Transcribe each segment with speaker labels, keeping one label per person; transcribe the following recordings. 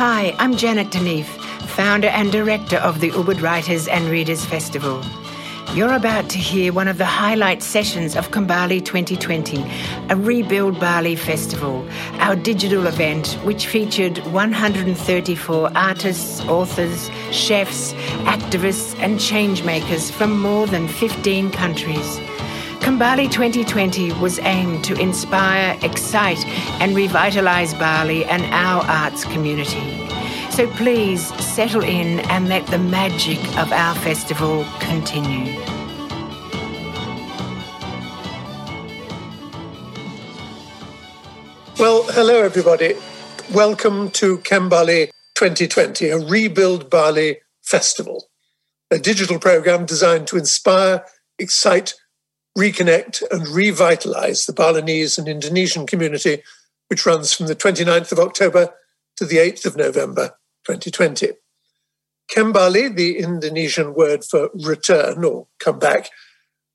Speaker 1: Hi, I'm Janet DeNeefe, founder and director of the Ubud Writers and Readers Festival. You're about to hear one of the highlight sessions of Kembali 2020, a Rebuild Bali festival, our digital event which featured 134 artists, authors, chefs, activists, and changemakers from more than 15 countries. Kembali 2020 was aimed to inspire, excite, and revitalize Bali and our arts community. So please settle in and let the magic of our festival continue.
Speaker 2: Well, hello everybody. Welcome to Kembali 2020, a Rebuild Bali festival, a digital program designed to inspire, excite, reconnect, and revitalize the Balinese and Indonesian community, which runs from the 29th of October to the 8th of November 2020. Kembali, the Indonesian word for return or come back,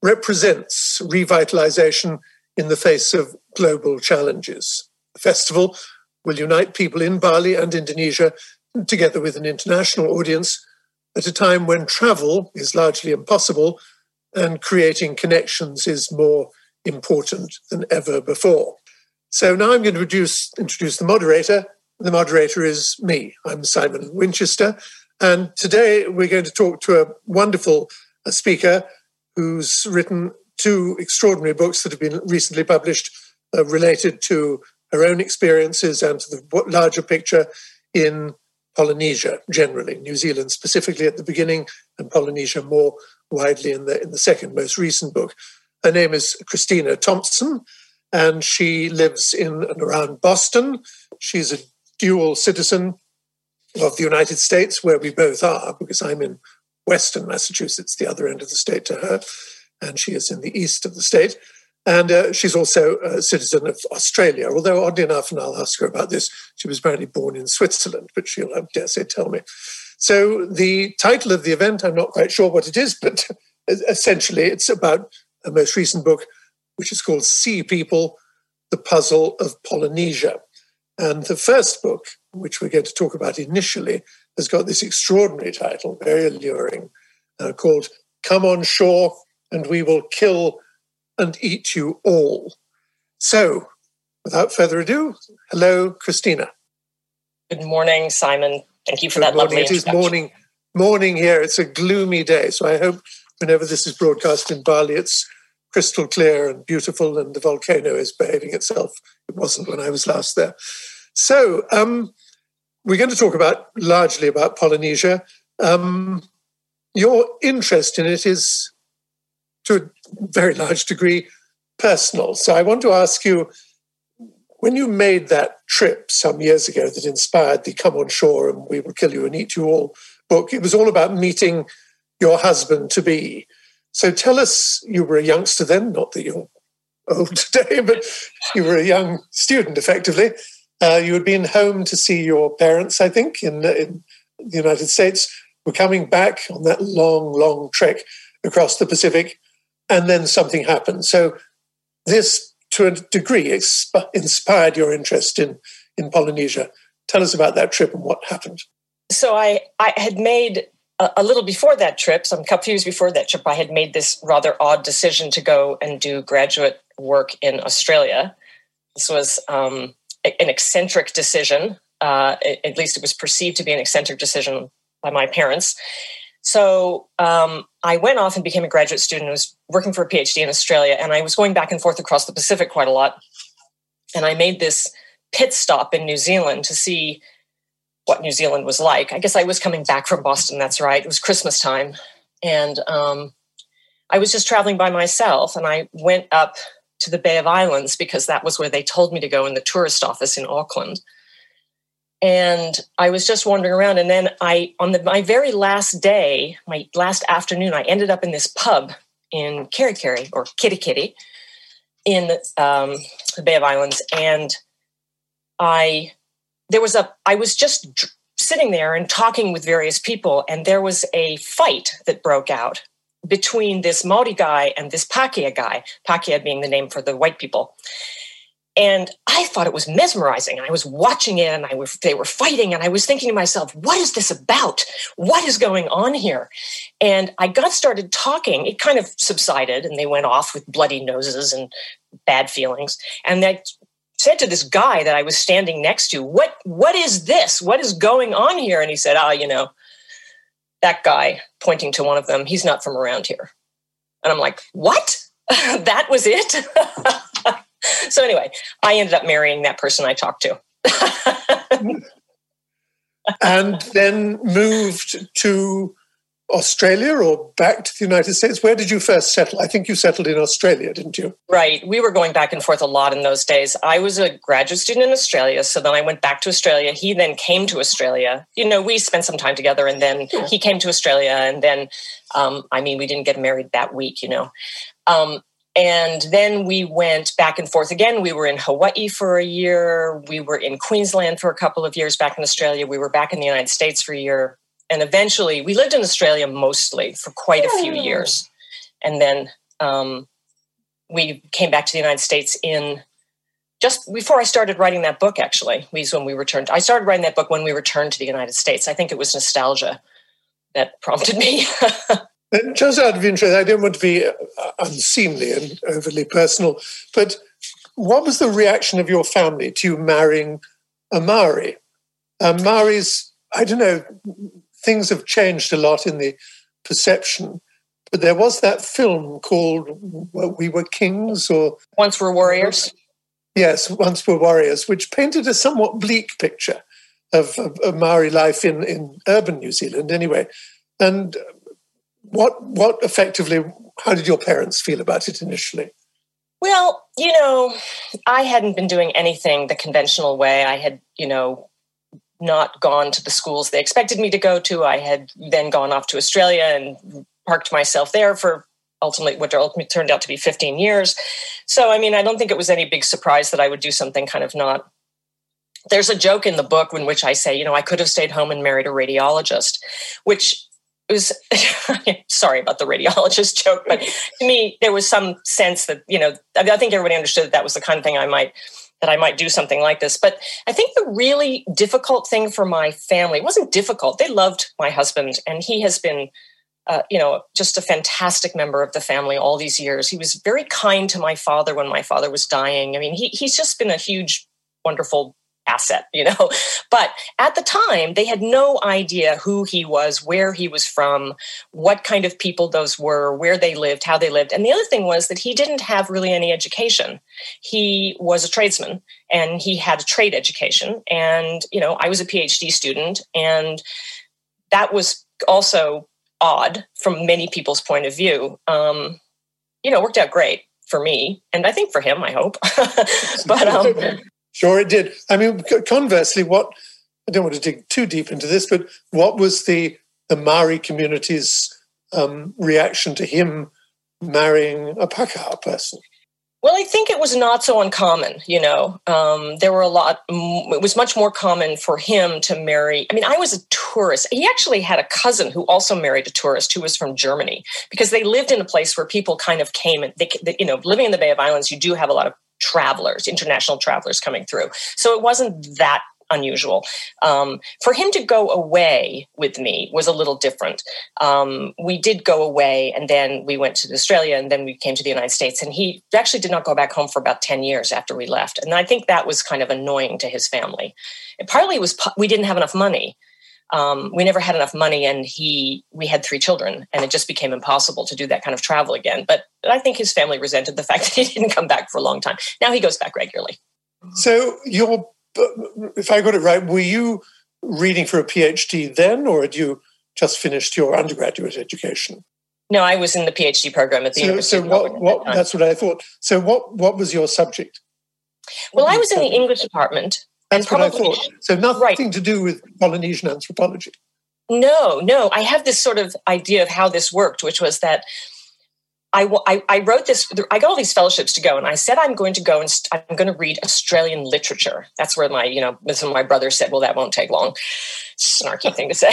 Speaker 2: represents revitalization in the face of global challenges. The festival will unite people in Bali and Indonesia together with an international audience at a time when travel is largely impossible and creating connections is more important than ever before. So now I'm going to introduce, introduce the moderator, the moderator is me. I'm Simon Winchester. And today we're going to talk to a wonderful uh, speaker who's written two extraordinary books that have been recently published uh, related to her own experiences and to the larger picture in Polynesia generally, New Zealand specifically at the beginning, and Polynesia more widely in the in the second most recent book. Her name is Christina Thompson, and she lives in and around Boston. She's a dual citizen of the United States, where we both are, because I'm in Western Massachusetts, the other end of the state to her, and she is in the east of the state. And uh, she's also a citizen of Australia, although oddly enough, and I'll ask her about this, she was apparently born in Switzerland, but she'll, I dare say, tell me. So the title of the event, I'm not quite sure what it is, but essentially it's about a most recent book, which is called Sea People, The Puzzle of Polynesia. And the first book, which we're going to talk about initially, has got this extraordinary title, very alluring, uh, called Come on Shore and We Will Kill and Eat You All. So, without further ado, hello, Christina.
Speaker 3: Good morning, Simon. Thank you for Good that
Speaker 2: morning.
Speaker 3: lovely
Speaker 2: It is morning, morning here. It's a gloomy day, so I hope whenever this is broadcast in Bali, it's crystal clear and beautiful, and the volcano is behaving itself. It wasn't when I was last there. So um, we're going to talk about largely about Polynesia. Um, your interest in it is, to a very large degree, personal. So I want to ask you, when you made that trip some years ago that inspired the "Come on Shore and We Will Kill You and Eat You All" book, it was all about meeting your husband to be. So tell us, you were a youngster then, not that you're old today, but you were a young student effectively. Uh, you had been home to see your parents, I think, in, in the United States. Were coming back on that long, long trek across the Pacific, and then something happened. So this, to a degree, inspired your interest in in Polynesia. Tell us about that trip and what happened.
Speaker 3: So I I had made a, little before that trip, some couple years before that trip, I had made this rather odd decision to go and do graduate work in Australia. This was um, an eccentric decision. Uh, at least it was perceived to be an eccentric decision by my parents. So um, I went off and became a graduate student. I was working for a PhD in Australia, and I was going back and forth across the Pacific quite a lot. And I made this pit stop in New Zealand to see what New Zealand was like. I guess I was coming back from Boston. That's right. It was Christmas time, and um, I was just traveling by myself. And I went up to the Bay of Islands because that was where they told me to go in the tourist office in Auckland. And I was just wandering around, and then I, on the, my very last day, my last afternoon, I ended up in this pub in Kerikeri or Kitty Kitty in um, the Bay of Islands, and I there was a I was just sitting there and talking with various people, and there was a fight that broke out between this Maori guy and this Pakeha guy, Pakeha being the name for the white people. And I thought it was mesmerizing. I was watching it and I was, they were fighting and I was thinking to myself, what is this about? What is going on here? And I got started talking. It kind of subsided and they went off with bloody noses and bad feelings. And I said to this guy that I was standing next to, what, what is this? What is going on here? And he said, ah, oh, you know, that guy pointing to one of them, he's not from around here. And I'm like, what? that was it? so anyway, I ended up marrying that person I talked to.
Speaker 2: and then moved to Australia or back to the United States? Where did you first settle? I think you settled in Australia, didn't you?
Speaker 3: Right. We were going back and forth a lot in those days. I was a graduate student in Australia, so then I went back to Australia. He then came to Australia. You know, we spent some time together, and then he came to Australia, and then, um, I mean, we didn't get married that week, you know. Um, and then we went back and forth again. We were in Hawaii for a year. We were in Queensland for a couple of years back in Australia. We were back in the United States for a year. And eventually, we lived in Australia mostly for quite a few years. And then um, we came back to the United States in just before I started writing that book, actually, was when we returned. I started writing that book when we returned to the United States. I think it was nostalgia that prompted me.
Speaker 2: And just out of interest, I don't want to be uh, unseemly and overly personal, but what was the reaction of your family to you marrying a Maori? Uh, Maoris, I don't know, things have changed a lot in the perception, but there was that film called We Were Kings or
Speaker 3: Once Were Warriors.
Speaker 2: Yes, Once Were Warriors, which painted a somewhat bleak picture of, of, of Maori life in, in urban New Zealand, anyway. And what what effectively how did your parents feel about it initially?
Speaker 3: Well you know i hadn't been doing anything the conventional way. I had you know not gone to the schools they expected me to go to. I had then gone off to australia and parked myself there for ultimately what ultimately turned out to be 15 years. So i mean i don't think it was any big surprise that i would do something kind of not there's a joke in the book in which I say, you know, I could have stayed home and married a radiologist, which was sorry about the radiologist joke, but to me, there was some sense that you know, I think everybody understood that, that was the kind of thing I might that I might do something like this. But I think the really difficult thing for my family wasn't difficult. They loved my husband, and he has been. Uh, you know, just a fantastic member of the family all these years. He was very kind to my father when my father was dying. I mean, he, he's just been a huge, wonderful asset, you know. But at the time, they had no idea who he was, where he was from, what kind of people those were, where they lived, how they lived. And the other thing was that he didn't have really any education. He was a tradesman and he had a trade education. And, you know, I was a PhD student. And that was also odd from many people's point of view. Um, you know, worked out great for me and I think for him, I hope. but um,
Speaker 2: Sure, it did. I mean, conversely, what I don't want to dig too deep into this, but what was the the Maori community's um, reaction to him marrying a Pākehā person?
Speaker 3: Well, I think it was not so uncommon. You know, um, there were a lot. It was much more common for him to marry. I mean, I was a tourist. He actually had a cousin who also married a tourist who was from Germany because they lived in a place where people kind of came and they, you know, living in the Bay of Islands, you do have a lot of travelers, international travelers coming through. So it wasn't that unusual. Um, for him to go away with me was a little different. Um, we did go away and then we went to Australia and then we came to the United States. And he actually did not go back home for about 10 years after we left. And I think that was kind of annoying to his family. It partly it was we didn't have enough money um, we never had enough money and he we had three children and it just became impossible to do that kind of travel again. But i think his family resented the fact that he didn't come back for a long time. Now he goes back regularly.
Speaker 2: So you're if i got it right were you reading for a phd then or had you just finished your undergraduate education?
Speaker 3: No i was in the phd program at the
Speaker 2: so,
Speaker 3: university
Speaker 2: so what, what that that's what i thought. So what what was your subject?
Speaker 3: Well i was in the english department
Speaker 2: that's what I thought. So nothing right. to do with Polynesian anthropology.
Speaker 3: No, no. I have this sort of idea of how this worked, which was that I, I, I, wrote this, I got all these fellowships to go, and I said I'm going to go and st- I'm going to read Australian literature. That's where my, you know, some of my brothers said, well, that won't take long. Snarky thing to say.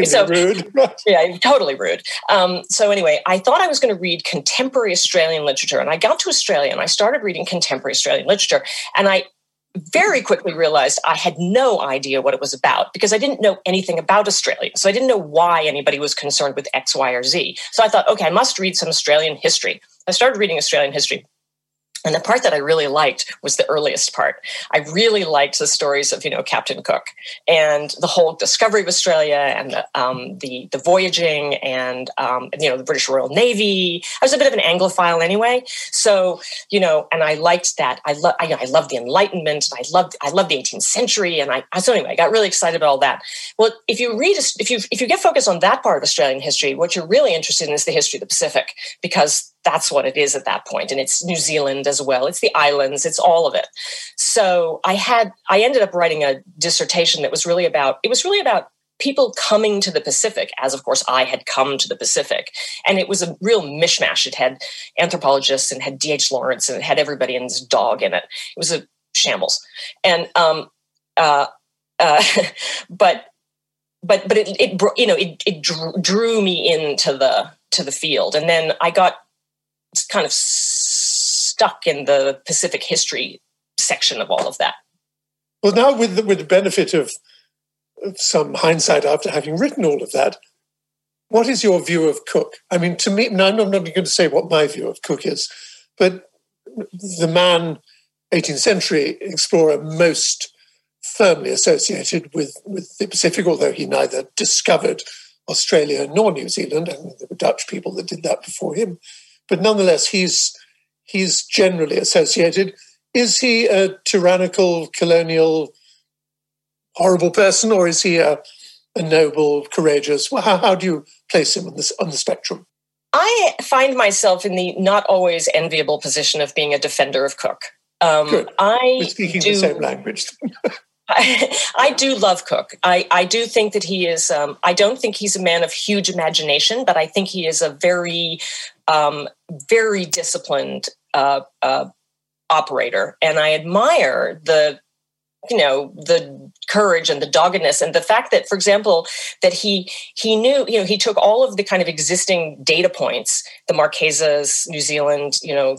Speaker 2: so, rude.
Speaker 3: yeah, totally rude. Um, so anyway, I thought I was going to read contemporary Australian literature, and I got to Australia and I started reading contemporary Australian literature, and I very quickly realized I had no idea what it was about because I didn't know anything about Australia. So I didn't know why anybody was concerned with X, Y, or Z. So I thought, okay, I must read some Australian history. I started reading Australian history. And the part that I really liked was the earliest part. I really liked the stories of, you know, Captain Cook and the whole discovery of Australia and the um, the, the, voyaging and um, you know the British Royal Navy. I was a bit of an Anglophile anyway, so you know, and I liked that. I love I, I the Enlightenment. And I loved I loved the 18th century, and I so anyway, I got really excited about all that. Well, if you read if you if you get focused on that part of Australian history, what you're really interested in is the history of the Pacific because that's what it is at that point. And it's new zealand as well. It's the islands. It's all of it. So i had i ended up writing a dissertation that was really about it was really about people coming to the pacific as of course i had come to the pacific. And it was a real mishmash. It had anthropologists and had dh lawrence and it had everybody and his dog in it. It was a shambles. And um uh, uh but but but it, it you know it, it drew, drew me into the to the field. And then i got kind of stuck in the Pacific history section of all of that.
Speaker 2: Well, now with the, with the benefit of, some hindsight after having written all of that, what is your view of Cook? I mean, to me, now I'm not going to say what my view of Cook is, but the man, 18th century explorer, most firmly associated with, with the Pacific, although he neither discovered Australia nor New Zealand, and there were Dutch people that did that before him but nonetheless, he's he's generally associated. Is he a tyrannical, colonial, horrible person, or is he a, a noble, courageous? Well, how, how do you place him on this on the spectrum?
Speaker 3: I find myself in the not always enviable position of being a defender of Cook.
Speaker 2: Um, Good. I We're speaking do, the same language.
Speaker 3: I, I, do love Cook. I, I do think that he is. Um, I don't think he's a man of huge imagination, but I think he is a very um, very disciplined uh, uh, operator, and I admire the you know the courage and the doggedness and the fact that for example that he he knew you know he took all of the kind of existing data points the marquesas new zealand you know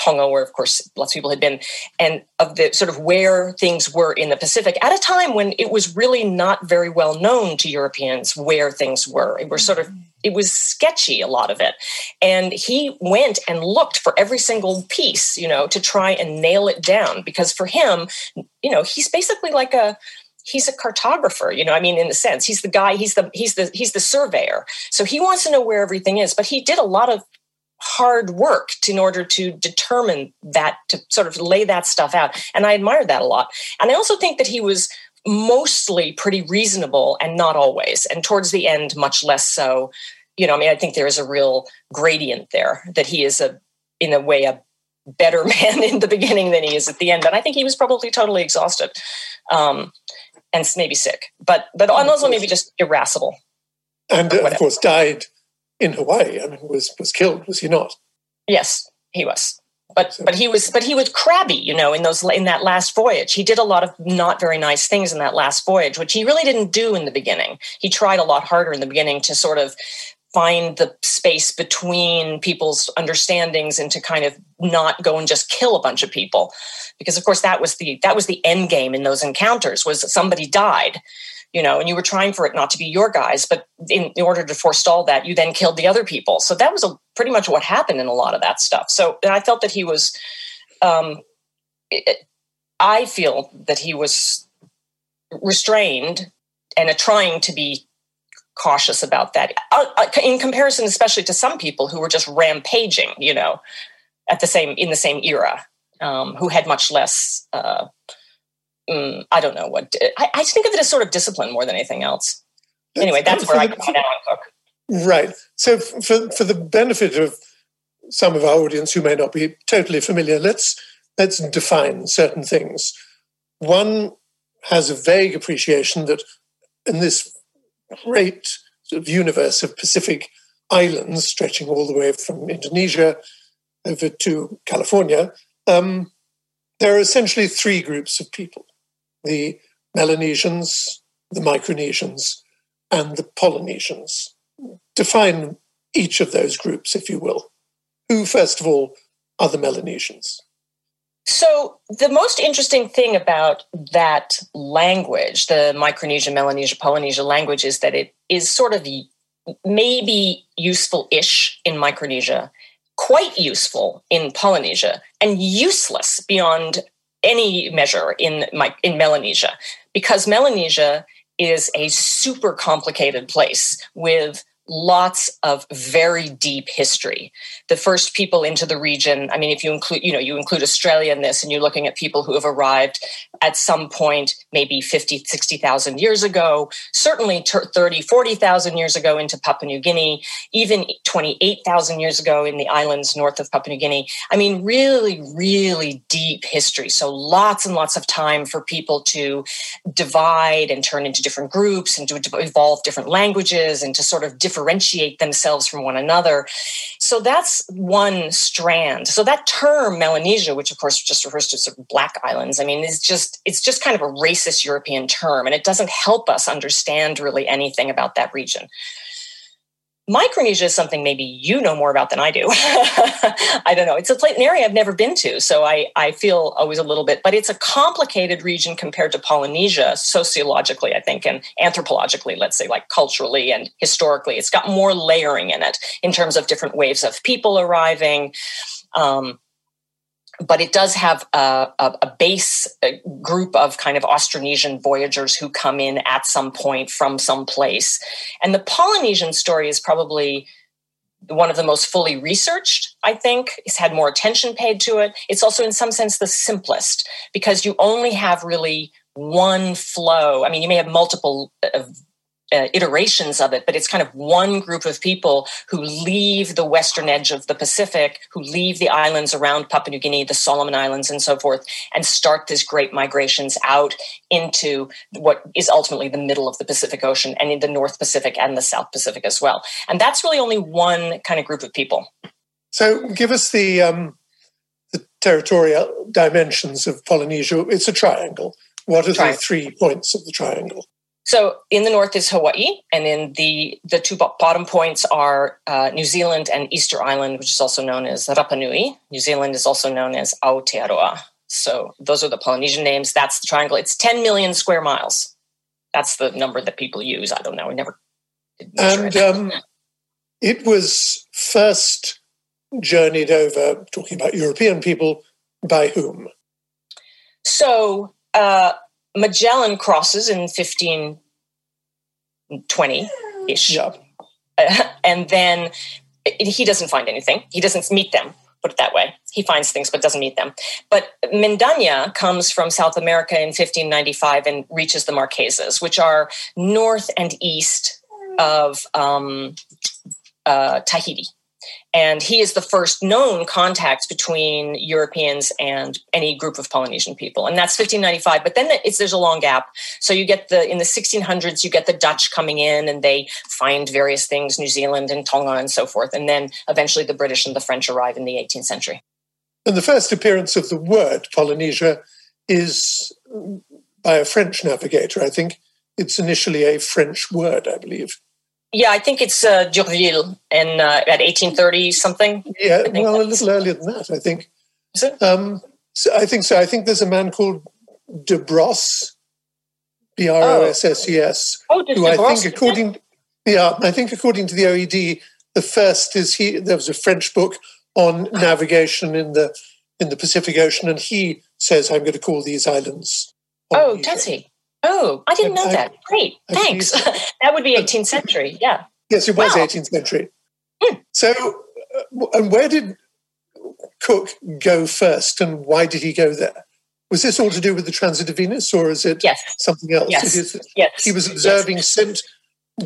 Speaker 3: Tonga, where of course lots of people had been, and of the sort of where things were in the Pacific at a time when it was really not very well known to Europeans where things were. It was sort of mm-hmm. It was sketchy a lot of it, and he went and looked for every single piece, you know, to try and nail it down because for him, you know, he's basically like a he's a cartographer you know i mean in a sense he's the guy he's the he's the he's the surveyor. So he wants to know where everything is but he did a lot of hard work to, in order to determine that to sort of lay that stuff out. And i admired that a lot. And i also think that he was mostly pretty reasonable and not always. And towards the end much less so. You know i mean i think there is a real gradient there that he is a in a way a better man in the beginning than he is at the end. And i think he was probably totally exhausted um, and maybe sick. But but also maybe just irascible.
Speaker 2: And uh, of course died in Hawaii. I mean, was was killed, was he not?
Speaker 3: Yes, he was. But but he was but he was crabby, you know, in those in that last voyage. He did a lot of not very nice things in that last voyage, which he really didn't do in the beginning. He tried a lot harder in the beginning to sort of find the space between people's understandings and to kind of not go and just kill a bunch of people because of course that was the that was the end game in those encounters was that somebody died you know, and you were trying for it not to be your guys, but in, in, order to forestall that, you then killed the other people. So that was a, pretty much what happened in a lot of that stuff. So I felt that he was, um, it, I feel that he was restrained and trying to be cautious about that uh, uh, in comparison, especially to some people who were just rampaging, you know, at the same in the same era, um, who had much less. Uh, mm, I don't know what. I, I think of it as sort of discipline more than anything else. That's, anyway, that's where I come down Cook.
Speaker 2: Right. So, for for the benefit of some of our audience who may not be totally familiar, let's let's define certain things. One has a vague appreciation that in this great sort of universe of Pacific islands stretching all the way from Indonesia over to California, um, there are essentially three groups of people the Melanesians, the Micronesians, and the Polynesians. Define each of those groups, if you will. Who, first of all, are the Melanesians?
Speaker 3: So, the most interesting thing about that language, the Micronesia, Melanesia, Polynesia language, is that it is sort of maybe useful ish in Micronesia, quite useful in Polynesia, and useless beyond any measure in, my, in Melanesia, because Melanesia is a super complicated place with lots of very deep history. The first people into the region, I mean, if you include, you know, you include Australia in this and you're looking at people who have arrived at some point, maybe 50, 60,000 years ago, certainly 30, 40,000 years ago into Papua New Guinea, even 28,000 years ago in the islands north of Papua New Guinea. I mean, really, really deep history. So lots and lots of time for people to divide and turn into different groups and to evolve different languages and to sort of different differentiate themselves from one another. So that's one strand. So that term Melanesia, which of course just refers to sort of black islands, I mean, is just it's just kind of a racist European term, and it doesn't help us understand really anything about that region. Micronesia is something maybe you know more about than I do. I don't know. It's a place, an area I've never been to, so I, I feel always a little bit, but it's a complicated region compared to Polynesia sociologically, I think, and anthropologically, let's say, like culturally and historically. It's got more layering in it in terms of different waves of people arriving. Um, but it does have a, a, base group of kind of Austronesian voyagers who come in at some point from some place. And the Polynesian story is probably one of the most fully researched, I think. It's had more attention paid to it. It's also, in some sense, the simplest because you only have really one flow. I mean, you may have multiple uh, uh, iterations of it, but it's kind of one group of people who leave the western edge of the Pacific, who leave the islands around Papua New Guinea, the Solomon Islands, and so forth, and start these great migrations out into what is ultimately the middle of the Pacific Ocean and in the North Pacific and the South Pacific as well. And that's really only one kind of group of people.
Speaker 2: So, give us the um, the territorial dimensions of Polynesia. It's a triangle. What are the three points of the triangle?
Speaker 3: So in the north is Hawaii, and in the the two bottom points are uh, New Zealand and Easter Island, which is also known as Rapa Nui. New Zealand is also known as Aotearoa. So those are the Polynesian names. That's the triangle. It's 10 million square miles. That's the number that people use. I don't know. I never.
Speaker 2: And it. Um, it was first journeyed over, talking about European people, by whom?
Speaker 3: So uh, Magellan crosses in 1520 ish.
Speaker 2: Yeah.
Speaker 3: Uh, and then he doesn't find anything. He doesn't meet them, put it that way. He finds things but doesn't meet them. But Mendaña comes from South America in 1595 and reaches the Marquesas, which are north and east of um, uh, Tahiti and he is the first known contact between Europeans and any group of Polynesian people, and that's 1595. But then it's there's a long gap. So you get the in the 1600s, you get the Dutch coming in, and they find various things, New Zealand and Tonga and so forth, and then eventually the British and the French arrive in the 18th century.
Speaker 2: And the first appearance of the word Polynesia is by a French navigator. I think it's initially a French word, I believe.
Speaker 3: Yeah, I think it's uh, D'Urville in uh, at 1830 something.
Speaker 2: Yeah, well, a little earlier than that, I think.
Speaker 3: Is it?
Speaker 2: Um, so I think so. I think there's a man called De Brosses, B R O S S E S,
Speaker 3: oh,
Speaker 2: who I think, according, yeah, I think according to the OED, the first is he. There was a French book on navigation in the in the Pacific Ocean, and he says, "I'm going to call these islands."
Speaker 3: Oh, does he? Oh, I didn't know I, that. Great, I, thanks. that would be 18th century. Yeah.
Speaker 2: Yes, it was wow. 18th century. Mm. So, uh, and where did Cook go first, and why did he go there? Was this all to do with the transit of Venus, or is it
Speaker 3: yes.
Speaker 2: something else?
Speaker 3: Yes.
Speaker 2: Is,
Speaker 3: yes.
Speaker 2: He was observing, yes. sent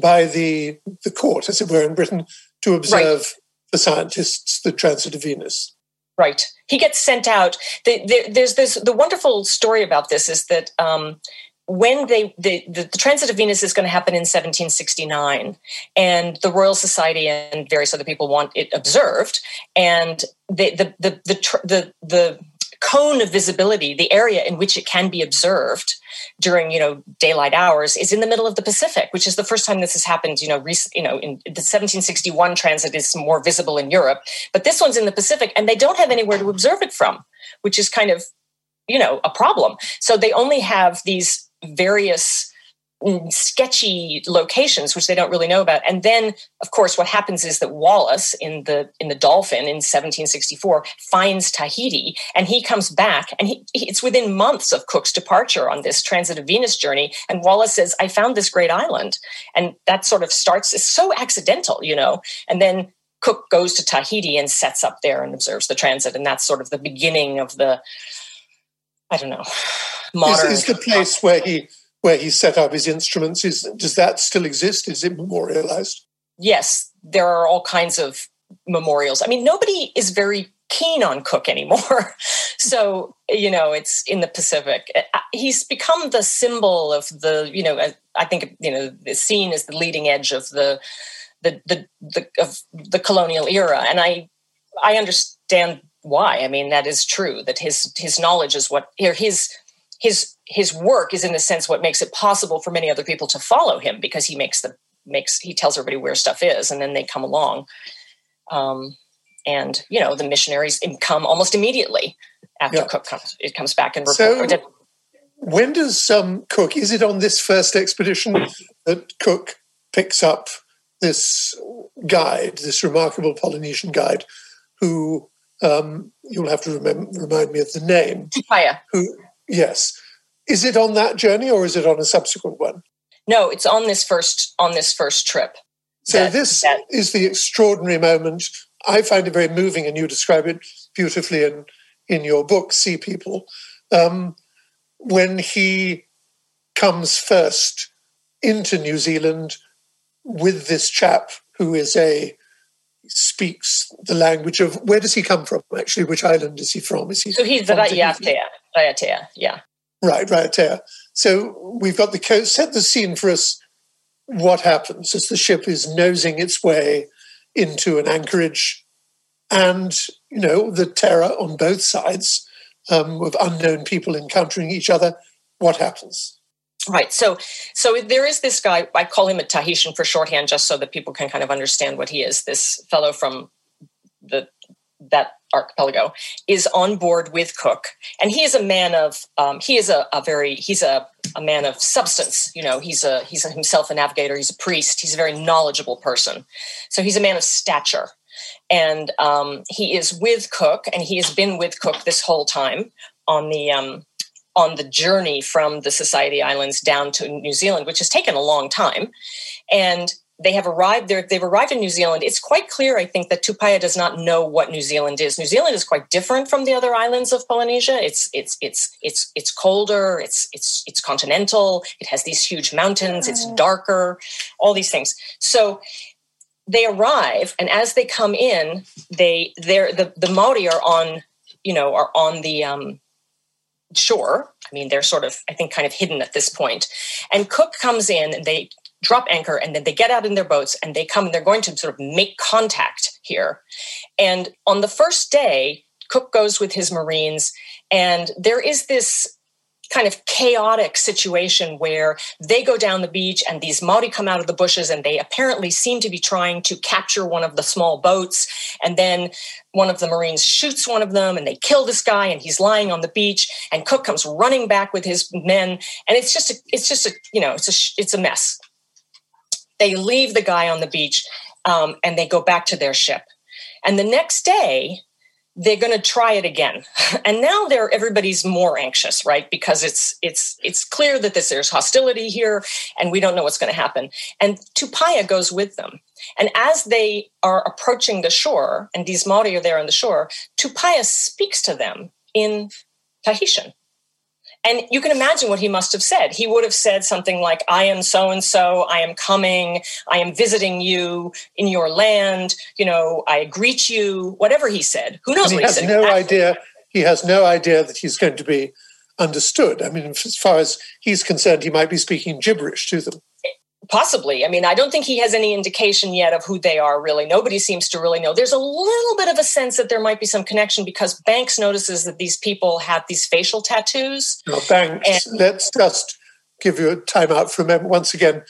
Speaker 2: by the the court, as it were, in Britain, to observe right. the scientists the transit of Venus.
Speaker 3: Right. He gets sent out. The, the, there's this. The wonderful story about this is that um, when they the, the, the, transit of venus is going to happen in 1769 and the royal society and various other people want it observed and the the the the, the, the cone of visibility the area in which it can be observed during you know daylight hours is in the middle of the pacific which is the first time this has happened you know recent, you know in the 1761 transit is more visible in europe but this one's in the pacific and they don't have anywhere to observe it from which is kind of you know a problem. So they only have these various mm, sketchy locations which they don't really know about. And then of course what happens is that Wallis in the in the Dolphin in 1764 finds Tahiti and he comes back and he, it's within months of Cook's departure on this transit of Venus journey and Wallis says I found this great island. And that sort of starts it's so accidental you know? And then Cook goes to Tahiti and sets up there and observes the transit and that's sort of the beginning of the I don't know
Speaker 2: modern is, is the place where he where he set up his instruments is does that still exist? Is it memorialized?
Speaker 3: Yes there are all kinds of memorials. I mean nobody is very keen on cook anymore. So you know it's in the pacific. Uh, he's become the symbol of the you know i think you know the scene is the leading edge of the the the, the of the colonial era. And i i understand why. I mean that is true that his his knowledge is what here his his his work is in a sense what makes it possible for many other people to follow him because he makes the makes he tells everybody where stuff is and then they come along um, and you know the missionaries come almost immediately after yeah. cook comes it comes back and
Speaker 2: report so, when does um, cook is it on this first expedition that cook picks up this guide this remarkable polynesian guide who um, you'll have to remember, remind me of the name
Speaker 3: Tupaia.
Speaker 2: who Yes. Is it on that journey or is it on a subsequent one?
Speaker 3: No, it's on this first on this first trip.
Speaker 2: So that, this that, is the extraordinary moment. I find it very moving, and you describe it beautifully in in your book, Sea People, um, when he comes first into New Zealand with this chap who is a speaks the language of where does he come from actually? Which island is he from? Is he
Speaker 3: so he's the Raiatea. Raiatea yeah.
Speaker 2: Right Raiatea. So we've got the coast set the scene for us. What happens as the ship is nosing its way into an anchorage and you know the terror on both sides um, of unknown people encountering each other. What happens
Speaker 3: Right. So, so there is this guy. I call him a Tahitian for shorthand, just so that people can kind of understand what he is. This fellow from the that archipelago is on board with Cook, and he is a man of. Um, he is a, a very. He's a, a man of substance. You know, he's a he's a, himself a navigator. He's a priest. He's a very knowledgeable person. So he's a man of stature, and um, he is with Cook, and he has been with Cook this whole time on the um, on the journey from the Society Islands down to New Zealand, which has taken a long time. And they have arrived there. They've arrived in New Zealand. It's quite clear, I think, that Tupaia does not know what New Zealand is. New Zealand is quite different from the other islands of Polynesia. It's it's it's it's it's colder. It's it's it's continental. It has these huge mountains. It's darker. All these things. So they arrive, and as they come in, they they're the the Maori are on you know are on the um, shore. I mean, they're sort of, I think, kind of hidden at this point. And Cook comes in and they drop anchor and then they get out in their boats and they come and they're going to sort of make contact here. And on the first day, Cook goes with his Marines and there is this kind of chaotic situation where they go down the beach and these Maori come out of the bushes and they apparently seem to be trying to capture one of the small boats. And then one of the Marines shoots one of them and they kill this guy and he's lying on the beach and Cook comes running back with his men. And it's just, a, it's just a, you know, it's a, it's a mess. They leave the guy on the beach um, and they go back to their ship. And the next day, they're going to try it again. And now they're everybody's more anxious right? Because it's it's it's clear that this there's hostility here and we don't know what's going to happen. And tupaia goes with them. And as they are approaching the shore and these maori are there on the shore tupaia speaks to them in tahitian and you can imagine what he must have said. He would have said something like, I am so and so, I am coming, I am visiting you in your land, you know, I greet you, whatever he said. Who knows
Speaker 2: he
Speaker 3: what
Speaker 2: has no idea. He has no idea that he's going to be understood. I mean, as far as he's concerned, he might be speaking gibberish to them.
Speaker 3: Possibly. I mean, I don't think he has any indication yet of who they are really. Nobody seems to really know. There's a little bit of a sense that there might be some connection because Banks notices that these people have these facial tattoos.
Speaker 2: Now, Banks, and- let's just give you a time out for a moment. Once again,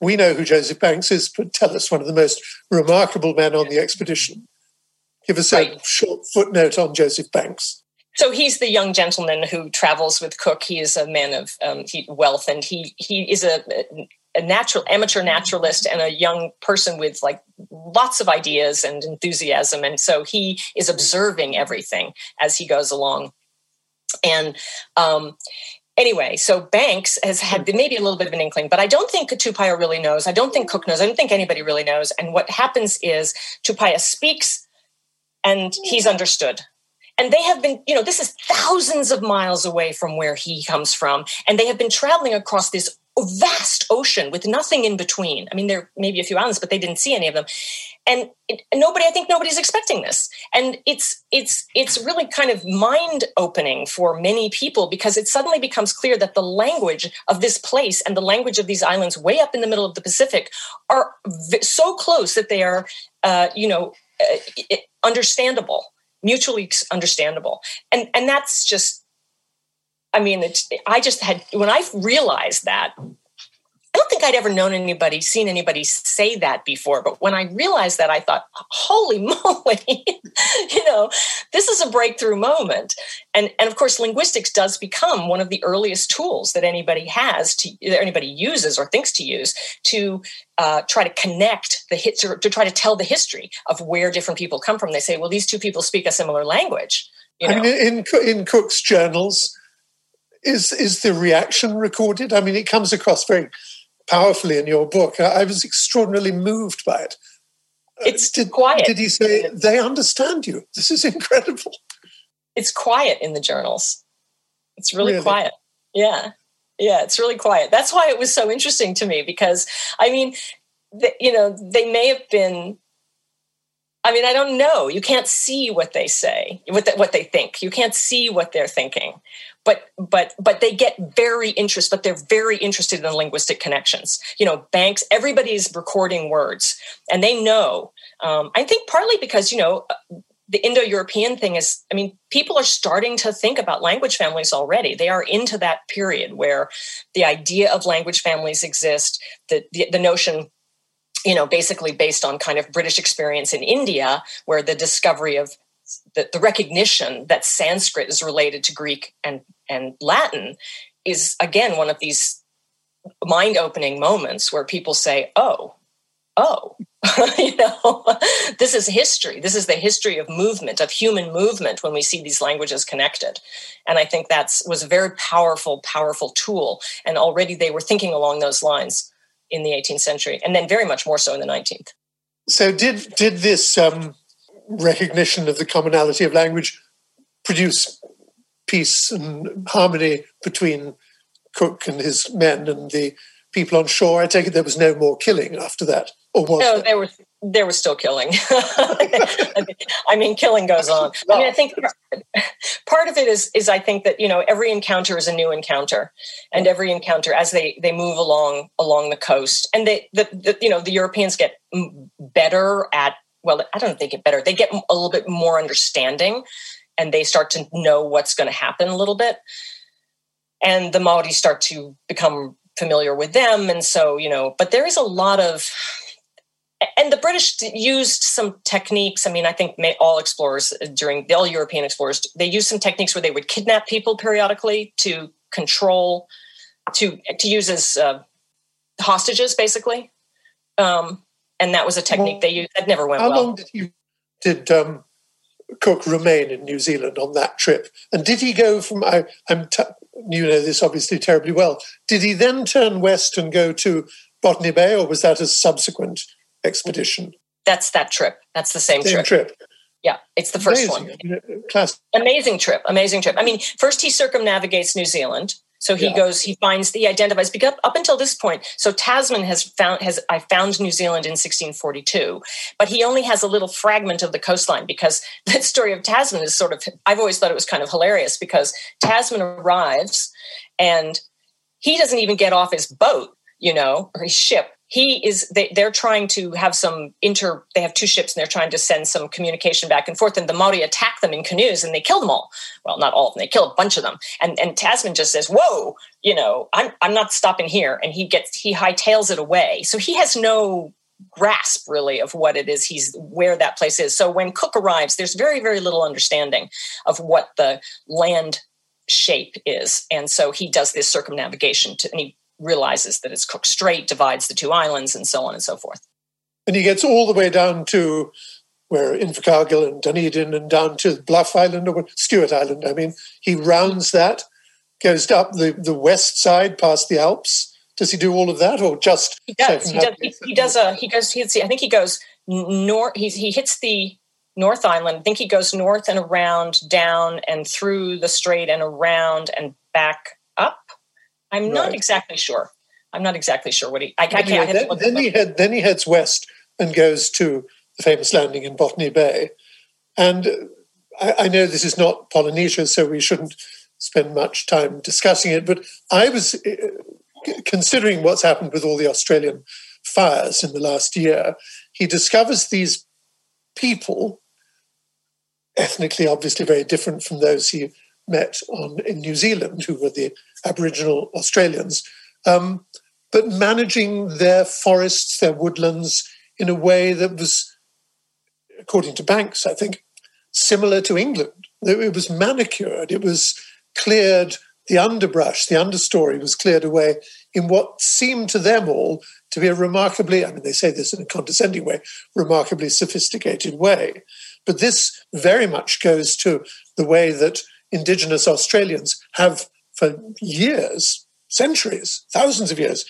Speaker 2: we know who Joseph Banks is, but tell us one of the most remarkable men on the expedition. Give us right. a short footnote on Joseph Banks.
Speaker 3: So he's the young gentleman who travels with Cook. He is a man of um, wealth, and he he is a, a natural amateur naturalist and a young person with like lots of ideas and enthusiasm. And so he is observing everything as he goes along. And um, anyway, so Banks has had maybe a little bit of an inkling, but I don't think Tupaia really knows. I don't think Cook knows. I don't think anybody really knows. And what happens is Tupaia speaks and he's understood. And they have been, you know, this is thousands of miles away from where he comes from. And they have been traveling across this vast ocean with nothing in between. I mean, there may be a few islands, but they didn't see any of them. And it, nobody, I think nobody's expecting this. And it's it's it's really kind of mind opening for many people because it suddenly becomes clear that the language of this place and the language of these islands way up in the middle of the Pacific are v- so close that they are, uh, you know, uh, understandable, mutually understandable, and and that's just. I mean, I just had when I realized that I don't think I'd ever known anybody, seen anybody say that before. But when I realized that, I thought, holy moly, you know, this is a breakthrough moment. And, and of course, linguistics does become one of the earliest tools that anybody has to, that anybody uses or thinks to use to uh, try to connect the hits to, to try to tell the history of where different people come from. They say, well, these two people speak a similar language. You know?
Speaker 2: I mean, in, in Cook's journals, is is the reaction recorded? I mean, it comes across very powerfully in your book. I, was extraordinarily moved by it.
Speaker 3: Uh, it's did, quiet.
Speaker 2: Did he say they understand you? This is incredible.
Speaker 3: It's quiet in the journals. It's really, really? quiet. Yeah, yeah, it's really quiet. That's why it was so interesting to me because I mean, the, you know, they may have been I mean, I don't know. You can't see what they say, what what they think. You can't see what they're thinking but but but they get very interested but they're very interested in linguistic connections. You know banks everybody's recording words and they know um, i think partly because you know the indo-european thing is i mean people are starting to think about language families already. They are into that period where the idea of language families exist the, the, the notion you know basically based on kind of british experience in india where the discovery of the, the recognition that Sanskrit is related to Greek and, and Latin is again one of these mind opening moments where people say, oh, oh, you know, this is history. This is the history of movement, of human movement when we see these languages connected. And I think that's was a very powerful, powerful tool. And already they were thinking along those lines in the 18th century, and then very much more so in the 19th.
Speaker 2: So did did this um, recognition of the commonality of language produce peace and harmony between Cook and his men and the people on shore. I take it there was no more killing after that, or was
Speaker 3: no?
Speaker 2: There,
Speaker 3: there was there was still killing. I mean, killing goes on. I mean, I think part of it is is I think that you know every encounter is a new encounter, and every encounter as they they move along along the coast, and they the, the you know the Europeans get better at well, I don't think it better. They get a little bit more understanding and they start to know what's going to happen a little bit. And the Maori start to become familiar with them. And so, you know, but there is a lot of, and the British used some techniques. I mean, I think all explorers during the all European explorers, they used some techniques where they would kidnap people periodically to control, to to use as uh, hostages, basically. Um, and that was a technique well, they used that never went
Speaker 2: how
Speaker 3: well.
Speaker 2: How long did did um, Cook remain in New Zealand on that trip? And did he go from? I, am t- you know this obviously terribly well. Did he then turn west and go to Botany Bay, or was that a subsequent expedition?
Speaker 3: That's that trip. That's the same,
Speaker 2: same trip. trip.
Speaker 3: Yeah, it's the first Amazing. one.
Speaker 2: Class.
Speaker 3: Amazing trip. Amazing trip. I mean, first he circumnavigates New Zealand So he yeah. goes, he finds, he identifies because up until this point. So Tasman has found has I found New Zealand in 1642, but he only has a little fragment of the coastline because that story of Tasman is sort of. I've always thought it was kind of hilarious because Tasman arrives and he doesn't even get off his boat, you know, or his ship he is they, they're trying to have some inter they have two ships and they're trying to send some communication back and forth and the maori attack them in canoes and they kill them all. Well not all of them they kill a bunch of them. And and tasman just says whoa you know i'm i'm not stopping here. And he gets he hightails it away. So he has no grasp really of what it is he's where that place is. So when cook arrives there's very very little understanding of what the land shape is. And so he does this circumnavigation to, and he realizes that it's Cook Strait, divides the two islands, and so on and so forth.
Speaker 2: And he gets all the way down to where Invercargill and Dunedin and down to Bluff Island or Stewart Island. I mean, he rounds that, goes up the, the west side past the Alps. Does he do all of that, or just?
Speaker 3: He does. He does. He, he, does a. He goes. He, I think he goes north. He he hits the North Island. I think he goes north and around, down and through the strait and around and back. I'm right. not exactly sure. I'm not exactly sure what he. I, I can't.
Speaker 2: Yeah, then, then he head, then he heads west and goes to the famous landing in Botany Bay, and I, I know this is not Polynesia, so we shouldn't spend much time discussing it. But I was uh, considering what's happened with all the Australian fires in the last year. He discovers these people, ethnically obviously very different from those he met on in New Zealand, who were the Aboriginal Australians, um, but managing their forests, their woodlands in a way that was, according to Banks, I think, similar to England. It was manicured, it was cleared, the underbrush, the understory was cleared away in what seemed to them all to be a remarkably, I mean, they say this in a condescending way, remarkably sophisticated way. But this very much goes to the way that Indigenous Australians have for years, centuries, thousands of years,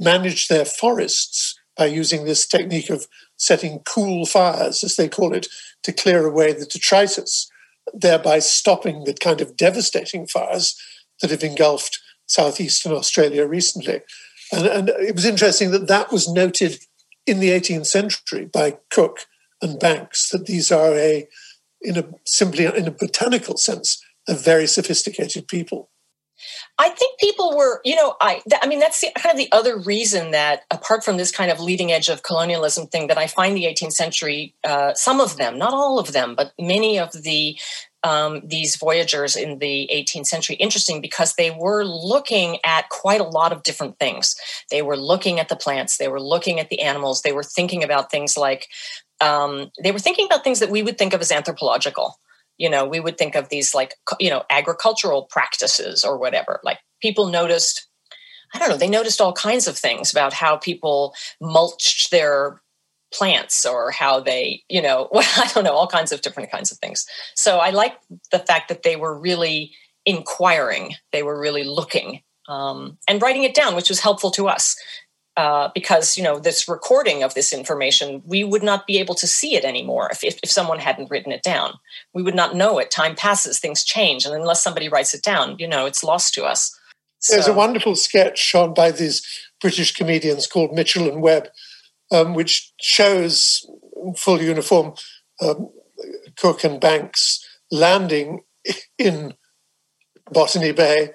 Speaker 2: managed their forests by using this technique of setting cool fires, as they call it, to clear away the detritus, thereby stopping the kind of devastating fires that have engulfed southeastern Australia recently. And, and it was interesting that that was noted in the 18th century by Cook and Banks that these are a, in a simply in a botanical sense, a very sophisticated people.
Speaker 3: I think people were, you know, I, th- I mean, that's the, kind of the other reason that, apart from this kind of leading edge of colonialism thing, that I find the 18th century, uh, some of them, not all of them, but many of the um, these voyagers in the 18th century interesting because they were looking at quite a lot of different things. They were looking at the plants, they were looking at the animals, they were thinking about things like um, they were thinking about things that we would think of as anthropological you know we would think of these like you know agricultural practices or whatever. Like people noticed i don't know they noticed all kinds of things about how people mulched their plants or how they you know well, i don't know all kinds of different kinds of things. So i like the fact that they were really inquiring. They were really looking um, and writing it down which was helpful to us uh, because you know this recording of this information we would not be able to see it anymore if, if, if, someone hadn't written it down we would not know it time passes things change and unless somebody writes it down you know it's lost to us
Speaker 2: so. there's a wonderful sketch shown by these british comedians called mitchell and webb um, which shows full uniform um, cook and banks landing in botany bay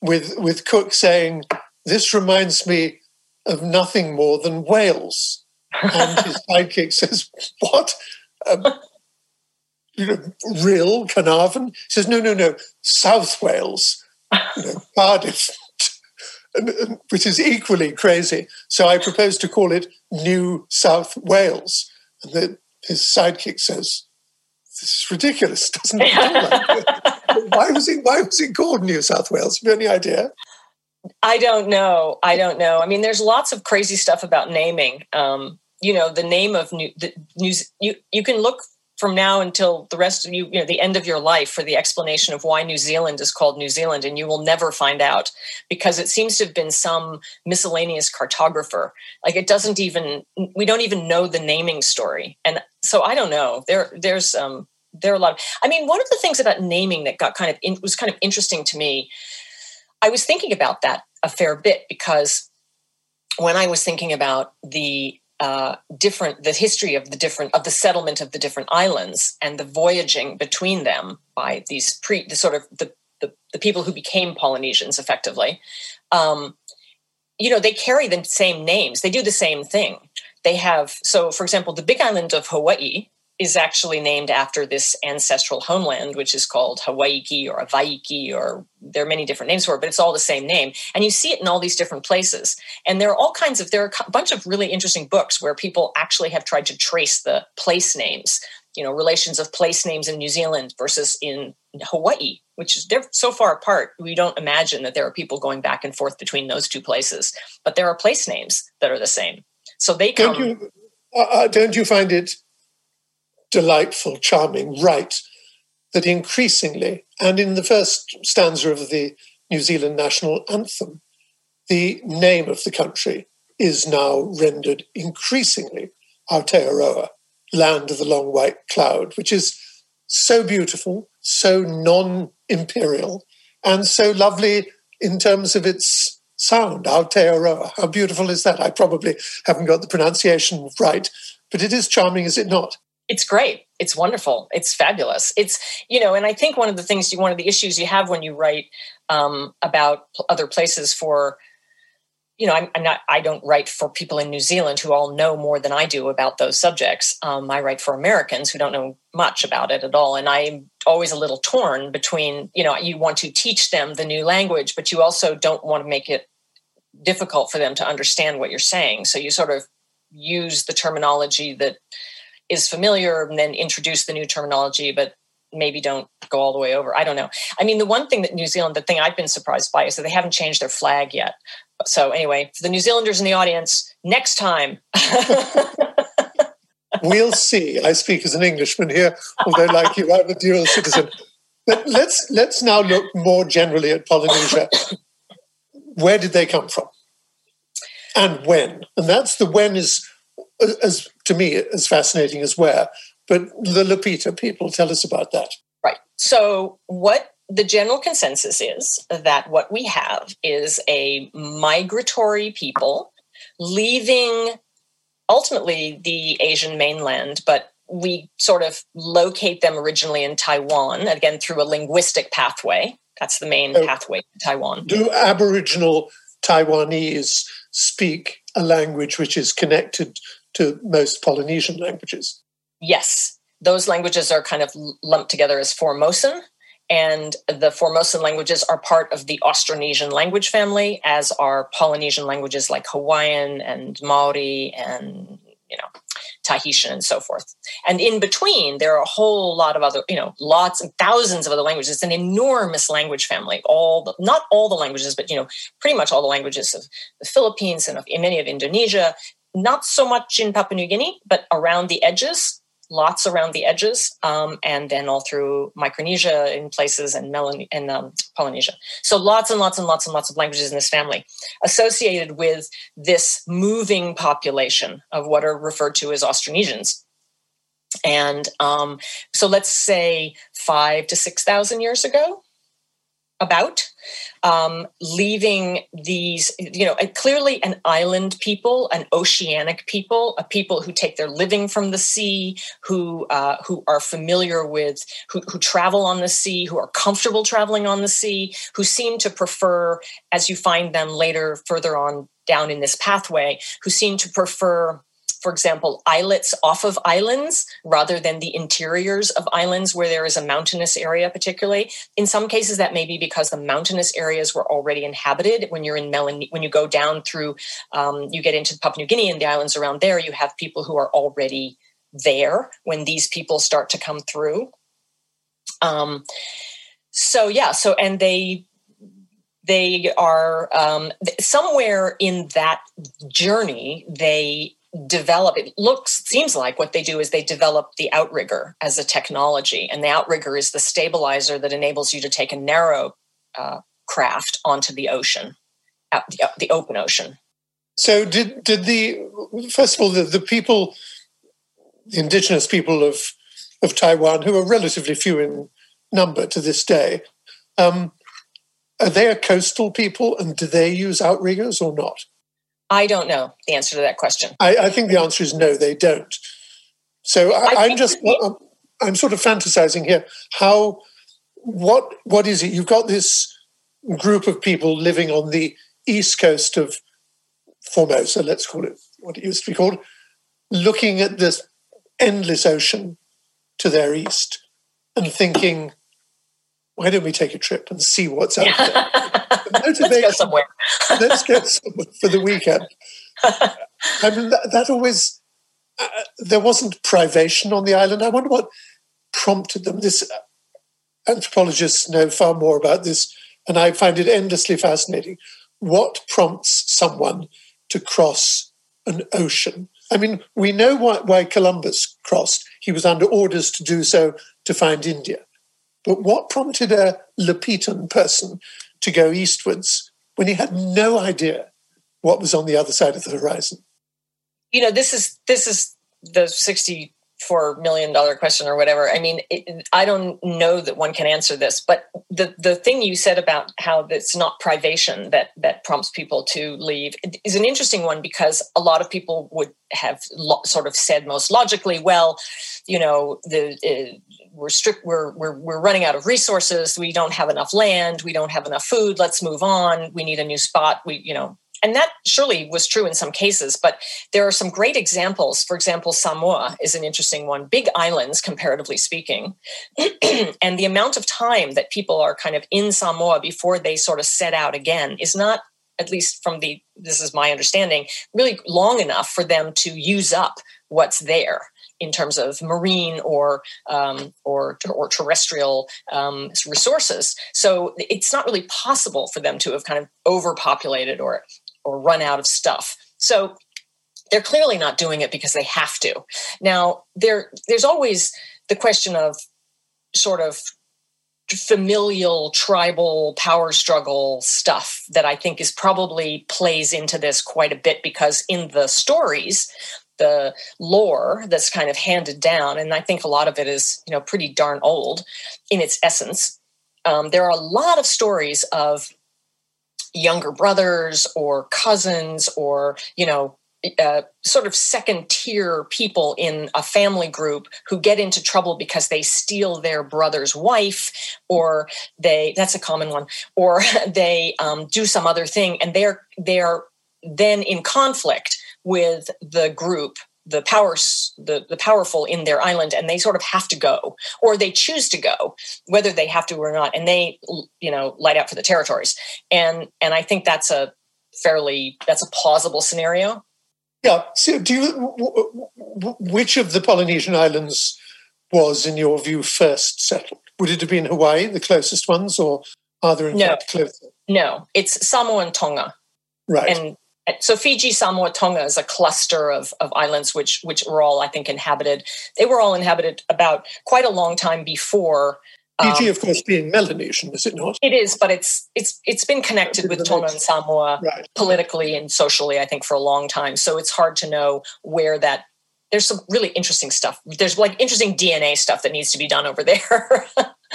Speaker 2: with with cook saying this reminds me of nothing more than Wales. And his sidekick says, What? Um, you know, Rhyl, Carnarvon? He says, No, no, no, South Wales, you know, Cardiff, and, and, which is equally crazy. So I propose to call it New South Wales. And the, his sidekick says, this is ridiculous, doesn't it? why was it why was it called New South Wales? Have you any idea?
Speaker 3: I don't know. I don't know. I mean, there's lots of crazy stuff about naming. Um, you know, the name of new the news. You you can look from now until the rest of you, you know, the end of your life for the explanation of why New Zealand is called New Zealand, and you will never find out because it seems to have been some miscellaneous cartographer. Like it doesn't even we don't even know the naming story, and so I don't know. There there's um there are a lot. Of, I mean, one of the things about naming that got kind of in, was kind of interesting to me I was thinking about that a fair bit because when I was thinking about the uh, different the history of the different of the settlement of the different islands and the voyaging between them by these pre the sort of the the, the people who became Polynesians effectively. Um, you know, they carry the same names. They do the same thing. They have so, for example, the Big Island of Hawaii is actually named after this ancestral homeland, which is called Hawaiki or Avaiki, or there are many different names for it, but it's all the same name. And you see it in all these different places. And there are all kinds of, there are a bunch of really interesting books where people actually have tried to trace the place names, you know, relations of place names in New Zealand versus in Hawaii, which is they're so far apart. We don't imagine that there are people going back and forth between those two places, but there are place names that are the same. So they come.
Speaker 2: Don't you, uh, uh don't you find it delightful, charming, right, that increasingly, and in the first stanza of the New Zealand national anthem, the name of the country is now rendered increasingly Aotearoa, land of the long white cloud, which is so beautiful, so non imperial, and so lovely in terms of its sound, Aotearoa. How beautiful is that? I probably haven't got the pronunciation right, but it is charming, is it not?
Speaker 3: It's great. It's wonderful. It's fabulous. It's you know and i think one of the things you one of the issues you have when you write um, about other places for you know I'm, I'm, not i don't write for people in new zealand who all know more than i do about those subjects. Um, i write for americans who don't know much about it at all. And i'm always a little torn between you know you want to teach them the new language but you also don't want to make it difficult for them to understand what you're saying. So you sort of use the terminology that is familiar and then introduce the new terminology, but maybe don't go all the way over. I don't know. I mean, the one thing that New Zealand, the thing I've been surprised by is that they haven't changed their flag yet. So, anyway, for the New Zealanders in the audience, next time.
Speaker 2: we'll see. I speak as an Englishman here, although, like you, I'm a dual citizen. But let's let's now look more generally at Polynesia. Where did they come from, and when? And that's the when is as to me as fascinating as where. But the Lapita people tell us about that.
Speaker 3: Right. So what the general consensus is that what we have is a migratory people leaving ultimately the Asian mainland, but we sort of locate them originally in Taiwan, again through a linguistic pathway. That's the main so pathway to Taiwan.
Speaker 2: Do Aboriginal Taiwanese speak a language which is connected to most Polynesian languages.
Speaker 3: Yes, those languages are kind of lumped together as Formosan, and the Formosan languages are part of the Austronesian language family, as are Polynesian languages like Hawaiian and Maori and you know Tahitian and so forth. And in between, there are a whole lot of other, you know, lots and thousands of other languages. It's an enormous language family. All the, not all the languages, but you know, pretty much all the languages of the Philippines and of many of Indonesia, not so much in Papua New Guinea, but around the edges, lots around the edges, um, and then all through Micronesia in places and, Melan- and um, Polynesia. So lots and lots and lots and lots of languages in this family associated with this moving population of what are referred to as Austronesians. And um, so let's say five to 6,000 years ago, about um, leaving these, you know, clearly an island people, an oceanic people, a people who take their living from the sea, who uh, who are familiar with, who, who travel on the sea, who are comfortable traveling on the sea, who seem to prefer, as you find them later further on down in this pathway, who seem to prefer for example, islets off of islands rather than the interiors of islands where there is a mountainous area, particularly. In some cases, that may be because the mountainous areas were already inhabited. When you're in Melan, when you go down through, um, you get into Papua New Guinea and the islands around there, you have people who are already there when these people start to come through. Um, so yeah, so and they they are um, somewhere in that journey they develop it looks seems like what they do is they develop the outrigger as a technology and the outrigger is the stabilizer that enables you to take a narrow uh, craft onto the ocean the, uh, the open ocean
Speaker 2: so did did the first of all the, the people the indigenous people of of taiwan who are relatively few in number to this day um, are they a coastal people and do they use outriggers or not?
Speaker 3: I don't know the answer to that question.
Speaker 2: I, I think the answer is no, they don't. So I, am just, I'm, I'm sort of fantasizing here. How, what, what is it? You've got this group of people living on the east coast of Formosa, let's call it what it used to be called, looking at this endless ocean to their east and thinking, why don't we take a trip and see what's out there?
Speaker 3: let's go somewhere.
Speaker 2: let's go somewhere for the weekend. I mean, that, that always, uh, there wasn't privation on the island. I wonder what prompted them. This uh, anthropologists know far more about this, and I find it endlessly fascinating. What prompts someone to cross an ocean? I mean, we know why, why Columbus crossed. He was under orders to do so to find India. But what prompted a Lapitan person to go eastwards when he had no idea what was on the other side of the horizon?
Speaker 3: You know, this is this is the sixty four million dollar question or whatever. I mean, it, I don't know that one can answer this, but the the thing you said about how it's not privation that that prompts people to leave is an interesting one because a lot of people would have lo- sort of said most logically, well, you know, the uh, we're strict we're, we're we're running out of resources. We don't have enough land. We don't have enough food. Let's move on. We need a new spot. We you know and that surely was true in some cases but there are some great examples for example samoa is an interesting one big islands comparatively speaking and the amount of time that people are kind of in samoa before they sort of set out again is not at least from the this is my understanding really long enough for them to use up what's there in terms of marine or um, or or terrestrial um, resources. So it's not really possible for them to have kind of overpopulated or or run out of stuff. So they're clearly not doing it because they have to. Now there there's always the question of sort of familial tribal power struggle stuff that I think is probably plays into this quite a bit because in the stories the lore that's kind of handed down, and I think a lot of it is you know pretty darn old in its essence. Um, there are a lot of stories of younger brothers or cousins or you know uh, sort of second tier people in a family group who get into trouble because they steal their brother's wife or they that's a common one or they um, do some other thing and they're they're then in conflict with the group the powers the, the powerful in their island and they sort of have to go or they choose to go whether they have to or not and they you know light out for the territories. And and i think that's a fairly that's a plausible scenario.
Speaker 2: Yeah so do you which of the polynesian islands was in your view first settled? Would it have been hawaii the closest ones or are there in no. fact closer?
Speaker 3: No it's samoa and tonga.
Speaker 2: Right.
Speaker 3: And so Fiji, Samoa, Tonga is a cluster of, of islands which which were all, I think, inhabited. They were all inhabited about quite a long time before.
Speaker 2: Fiji, um, of course, being Melanesian, is it not?
Speaker 3: It is, but it's it's it's been connected with Tonga and Samoa right. politically and socially, I think, for a long time. So it's hard to know where that. There's some really interesting stuff. There's like interesting DNA stuff that needs to be done over there.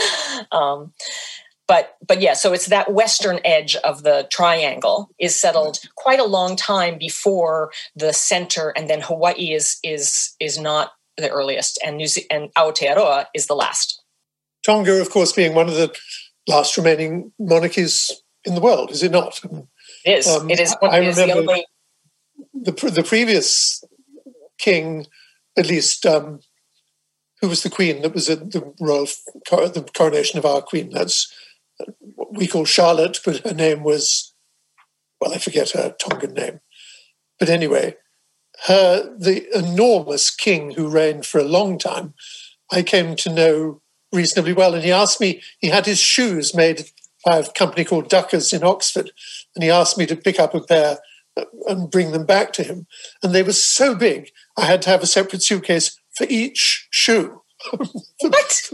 Speaker 3: um, but but yeah so it's that western edge of the triangle is settled quite a long time before the center and then hawaii is is is not the earliest and new Ze- and aotearoa is the last.
Speaker 2: Tonga of course being one of the last remaining monarchies in the world is it not?
Speaker 3: It is. um, it is I remember the, only...
Speaker 2: the, the previous king at least um, who was the queen that was at the royal the coronation of our queen? That's we call Charlotte, but her name was, well, I forget her Tongan name. But anyway, her, the enormous king who reigned for a long time, I came to know reasonably well. And he asked me, he had his shoes made by a company called Duckers in Oxford. And he asked me to pick up a pair uh, and bring them back to him. And they were so big, I had to have a separate suitcase for each shoe.
Speaker 3: What?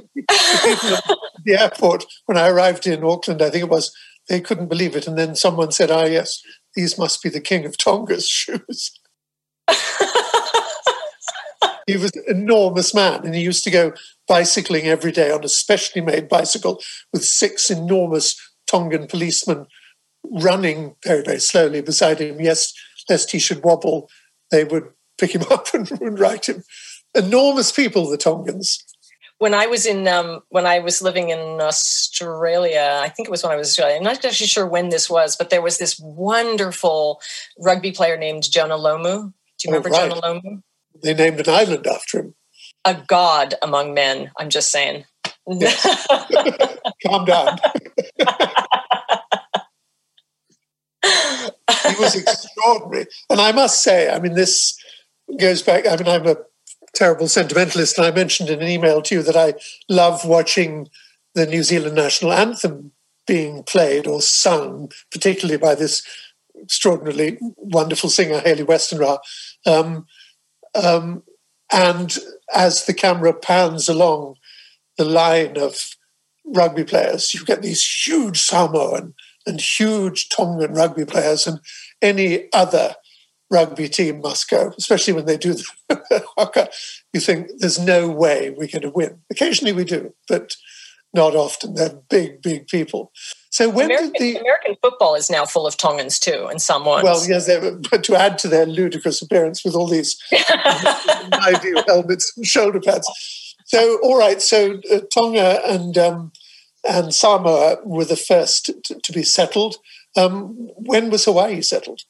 Speaker 2: the, airport, when I arrived in Auckland, I think it was, they couldn't believe it. And then someone said, ah, yes, these must be the King of Tonga's shoes. he was an enormous man, and he used to go bicycling every day on a specially made bicycle with six enormous Tongan policemen running very, very slowly beside him, yes, lest he should wobble, they would pick him up and, and right him. Enormous people, the Tongans
Speaker 3: when I was in um, when I was living in Australia, I think it was when I was Australia. I'm not actually sure when this was, but there was this wonderful rugby player named Jonah Lomu. Do you remember oh, right. Jonah Lomu?
Speaker 2: They named an island after him.
Speaker 3: A god among men. I'm just saying. Yes.
Speaker 2: Calm down. he was extraordinary, and I must say, I mean, this goes back. I mean, I'm a terrible sentimentalist, and I mentioned in an email to you that I love watching the New Zealand national anthem being played or sung, particularly by this extraordinarily wonderful singer, Hayley Westenra. Um, um, and as the camera pans along the line of rugby players, you get these huge Samoan and huge Tongan rugby players and any other rugby team must go, especially when they do the haka. You think there's no way we're going to win. Occasionally we do, but not often. They're big, big people. So when
Speaker 3: American,
Speaker 2: did the
Speaker 3: American football is now full of Tongans too, and Samoans.
Speaker 2: Well, yes, but to add to their ludicrous appearance with all these view helmets and shoulder pads. So, all right. So uh, Tonga and um, and Samoa were the first to, to be settled. Um, when was Hawaii settled?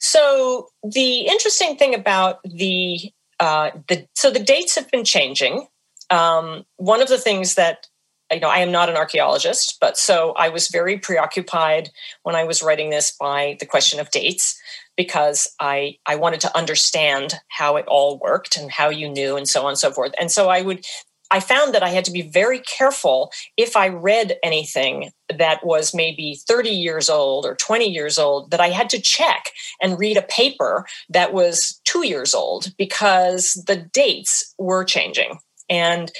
Speaker 3: So the interesting thing about the uh, the so the dates have been changing. Um, one of the things that you know, I am not an archaeologist, but so I was very preoccupied when I was writing this by the question of dates because I I wanted to understand how it all worked and how you knew and so on and so forth. And so I would I found that I had to be very careful if I read anything that was maybe 30 years old or 20 years old, that I had to check and read a paper that was two years old because the dates were changing. And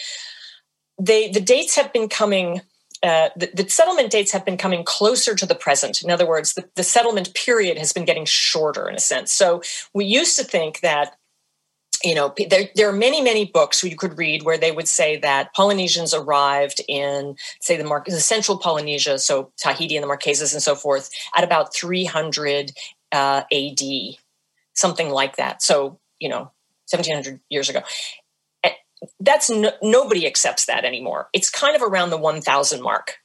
Speaker 3: they, the dates have been coming uh, the, the, settlement dates have been coming closer to the present. In other words, the, the, settlement period has been getting shorter in a sense. So we used to think that you know there, there are many many books you could read where they would say that polynesians arrived in say the, Mar- the central polynesia so tahiti and the marquesas and so forth at about 300 uh, ad something like that. So you know 1700 years ago. Eh, that's no, nobody accepts that anymore. It's kind of around the 1000 mark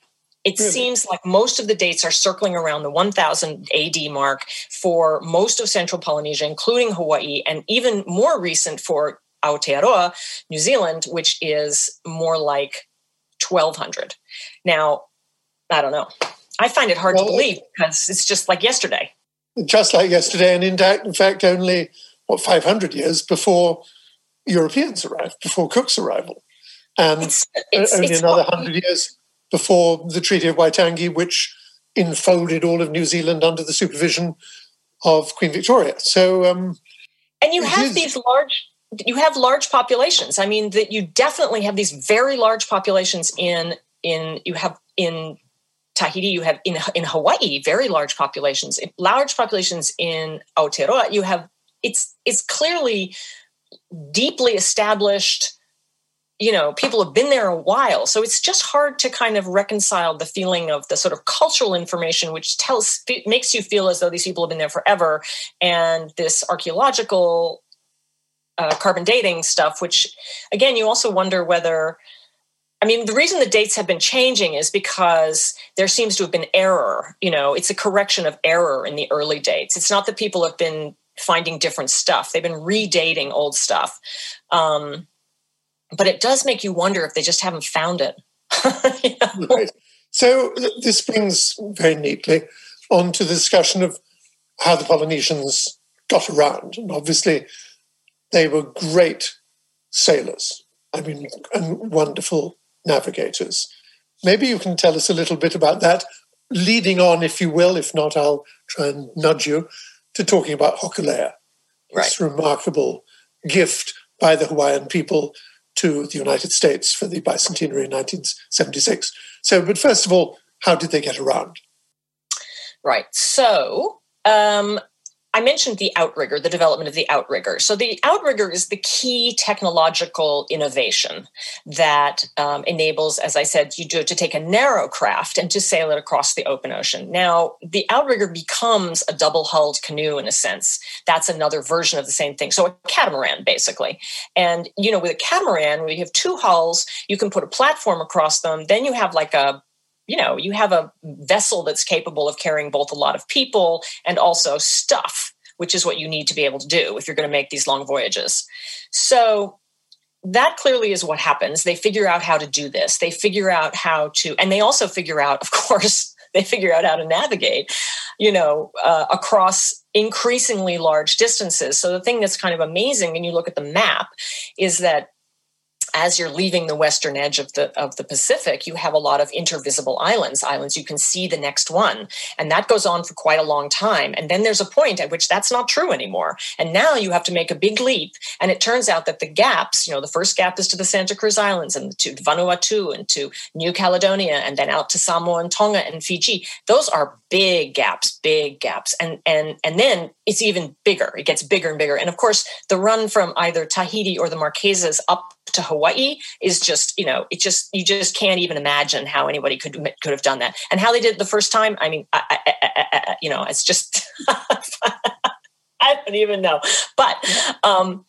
Speaker 3: it really? seems like most of the dates are circling around the 1000 AD mark for most of Central Polynesia, including Hawaii, and even more recent for Aotearoa, New Zealand, which is more like 1200. Now, I don't know. I find it hard well, to believe because it's just like yesterday.
Speaker 2: Just like yesterday, and in fact, in fact, only what 500 years before Europeans arrived, before Cook's arrival, and it's, it's, only it's another hundred years before the Treaty of Waitangi, which enfolded all of New Zealand under the supervision of Queen Victoria. So, um,
Speaker 3: and you have is, these large, you have large populations. I mean, that you definitely have these very large populations in in you have in Tahiti, you have in in Hawaii very large populations, large populations in Aotearoa. You have it's it's clearly deeply established you know people have been there a while so it's just hard to kind of reconcile the feeling of the sort of cultural information which tells makes you feel as though these people have been there forever and this archaeological uh, carbon dating stuff which again you also wonder whether I mean, the reason the dates have been changing is because there seems to have been error. You know, it's a correction of error in the early dates. It's not that people have been finding different stuff; they've been redating old stuff. Um, but it does make you wonder if they just haven't found it.
Speaker 2: you know? Right. So this brings very neatly on to the discussion of how the Polynesians got around. And obviously, they were great sailors. I mean, and wonderful navigators. Maybe you can tell us a little bit about that, leading on, if you will. If not, I'll try and nudge you to talking about Hokulea, right. this remarkable gift by the Hawaiian people to the United States for the bicentenary in 1976. So, but first of all, how did they get around?
Speaker 3: Right. So, um, I mentioned the outrigger, the development of the outrigger. So the outrigger is the key technological innovation that um, enables, as I said, you do to take a narrow craft and to sail it across the open ocean. Now, the outrigger becomes a double-hulled canoe in a sense. That's another version of the same thing. So a catamaran, basically. And you know, with a catamaran, we have two hulls. You can put a platform across them. Then you have like a you know you have a vessel that's capable of carrying both a lot of people and also stuff which is what you need to be able to do if you're going to make these long voyages. So that clearly is what happens. They figure out how to do this. They figure out how to and they also figure out of course they figure out how to navigate you know uh, across increasingly large distances. So the thing that's kind of amazing when you look at the map is that as you're leaving the western edge of the of the Pacific, you have a lot of intervisible islands, islands you can see the next one, and that goes on for quite a long time. And then there's a point at which that's not true anymore, and now you have to make a big leap. And it turns out that the gaps, you know, the first gap is to the Santa Cruz Islands and to Vanuatu and to New Caledonia, and then out to Samoa and Tonga and Fiji. Those are big gaps, big gaps, and and and then it's even bigger. It gets bigger and bigger. And of course, the run from either Tahiti or the Marquesas up to Hawaii is just, you know, it just you just can't even imagine how anybody could could have done that. And how they did it the first time, I mean, I, I, I, you know, it's just I don't even know. But um,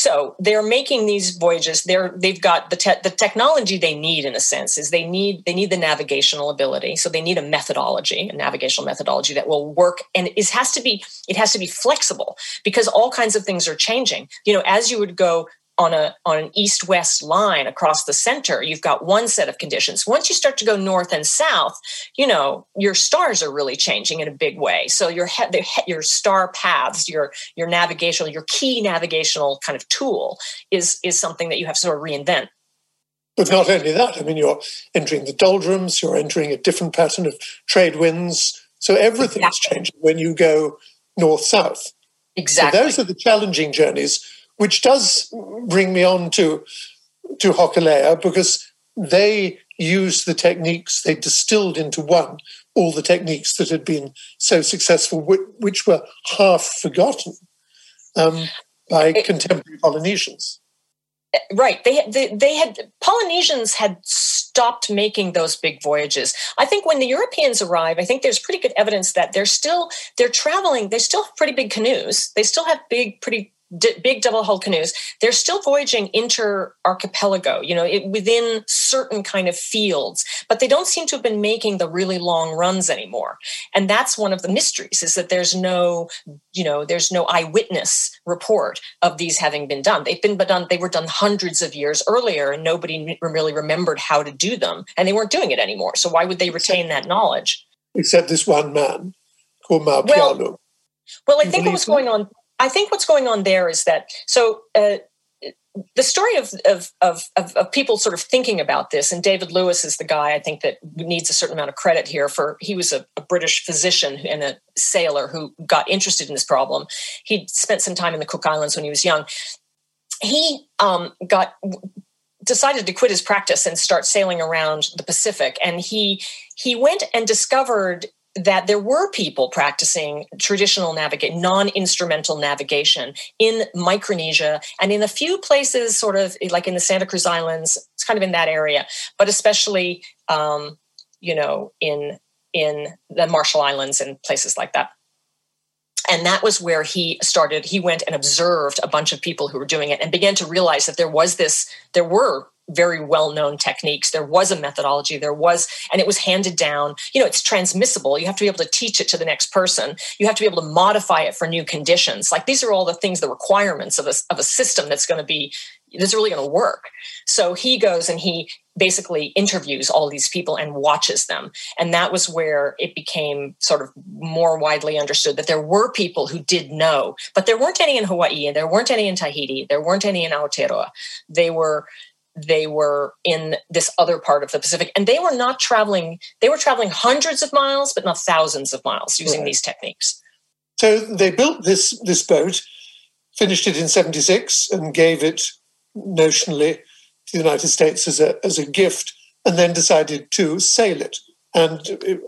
Speaker 3: so they're making these voyages. They're they've got the te- the technology they need in a sense is they need they need the navigational ability. So they need a methodology a navigational methodology that will work and it has to be it has to be flexible because all kinds of things are changing. You know as you would go on a on an east west line across the center you've got one set of conditions. Once you start to go north and south you know your stars are really changing in a big way. So your he- your star paths your your navigational your key navigational kind of tool is is something that you have to sort of reinvent.
Speaker 2: But not only that i mean you're entering the doldrums you're entering a different pattern of trade winds. So everything's exactly. changing when you go north south
Speaker 3: exactly.
Speaker 2: so those are the challenging journeys which does bring me on to to Hokulea because they used the techniques they distilled into one all the techniques that had been so successful, which were half forgotten um, by it, contemporary Polynesians.
Speaker 3: Right. They, they they had Polynesians had stopped making those big voyages. I think when the Europeans arrive, I think there's pretty good evidence that they're still they're traveling. They still have pretty big canoes. They still have big, pretty d- big double hull canoes they're still voyaging inter archipelago you know it, within certain kind of fields but they don't seem to have been making the really long runs anymore. And that's one of the mysteries is that there's no you know there's no eyewitness report of these having been done. They've been done they were done hundreds of years earlier and nobody really remembered how to do them and they weren't doing it anymore. So why would they retain that knowledge?
Speaker 2: Except this one man called Mau Piailug.
Speaker 3: Well, well, I think what was going on I think what's going on there is that so uh, the story of, of, of, of, people sort of thinking about this, and David Lewis is the guy I think that needs a certain amount of credit here for he was a, a British physician and a sailor who got interested in this problem. He spent some time in the Cook Islands when he was young. He um, got decided to quit his practice and start sailing around the Pacific, and he he went and discovered that there were people practicing traditional navigate non-instrumental navigation in micronesia and in a few places sort of like in the santa cruz islands it's kind of in that area but especially um, you know in in the marshall islands and places like that. And that was where he started he went and observed a bunch of people who were doing it and began to realize that there was this there were very well known techniques. There was a methodology, there was, and it was handed down. You know, it's transmissible. You have to be able to teach it to the next person. You have to be able to modify it for new conditions. Like these are all the things, the requirements of a, of a system that's going to be, that's really going to work. So he goes and he basically interviews all these people and watches them. And that was where it became sort of more widely understood that there were people who did know, but there weren't any in Hawaii and there weren't any in Tahiti. There weren't any in Aotearoa. They were they were in this other part of the Pacific and they were not traveling, they were traveling hundreds of miles, but not thousands of miles using right. these techniques.
Speaker 2: So they built this, this boat, finished it in 76 and gave it notionally to the United States as a, as a gift and then decided to sail it. And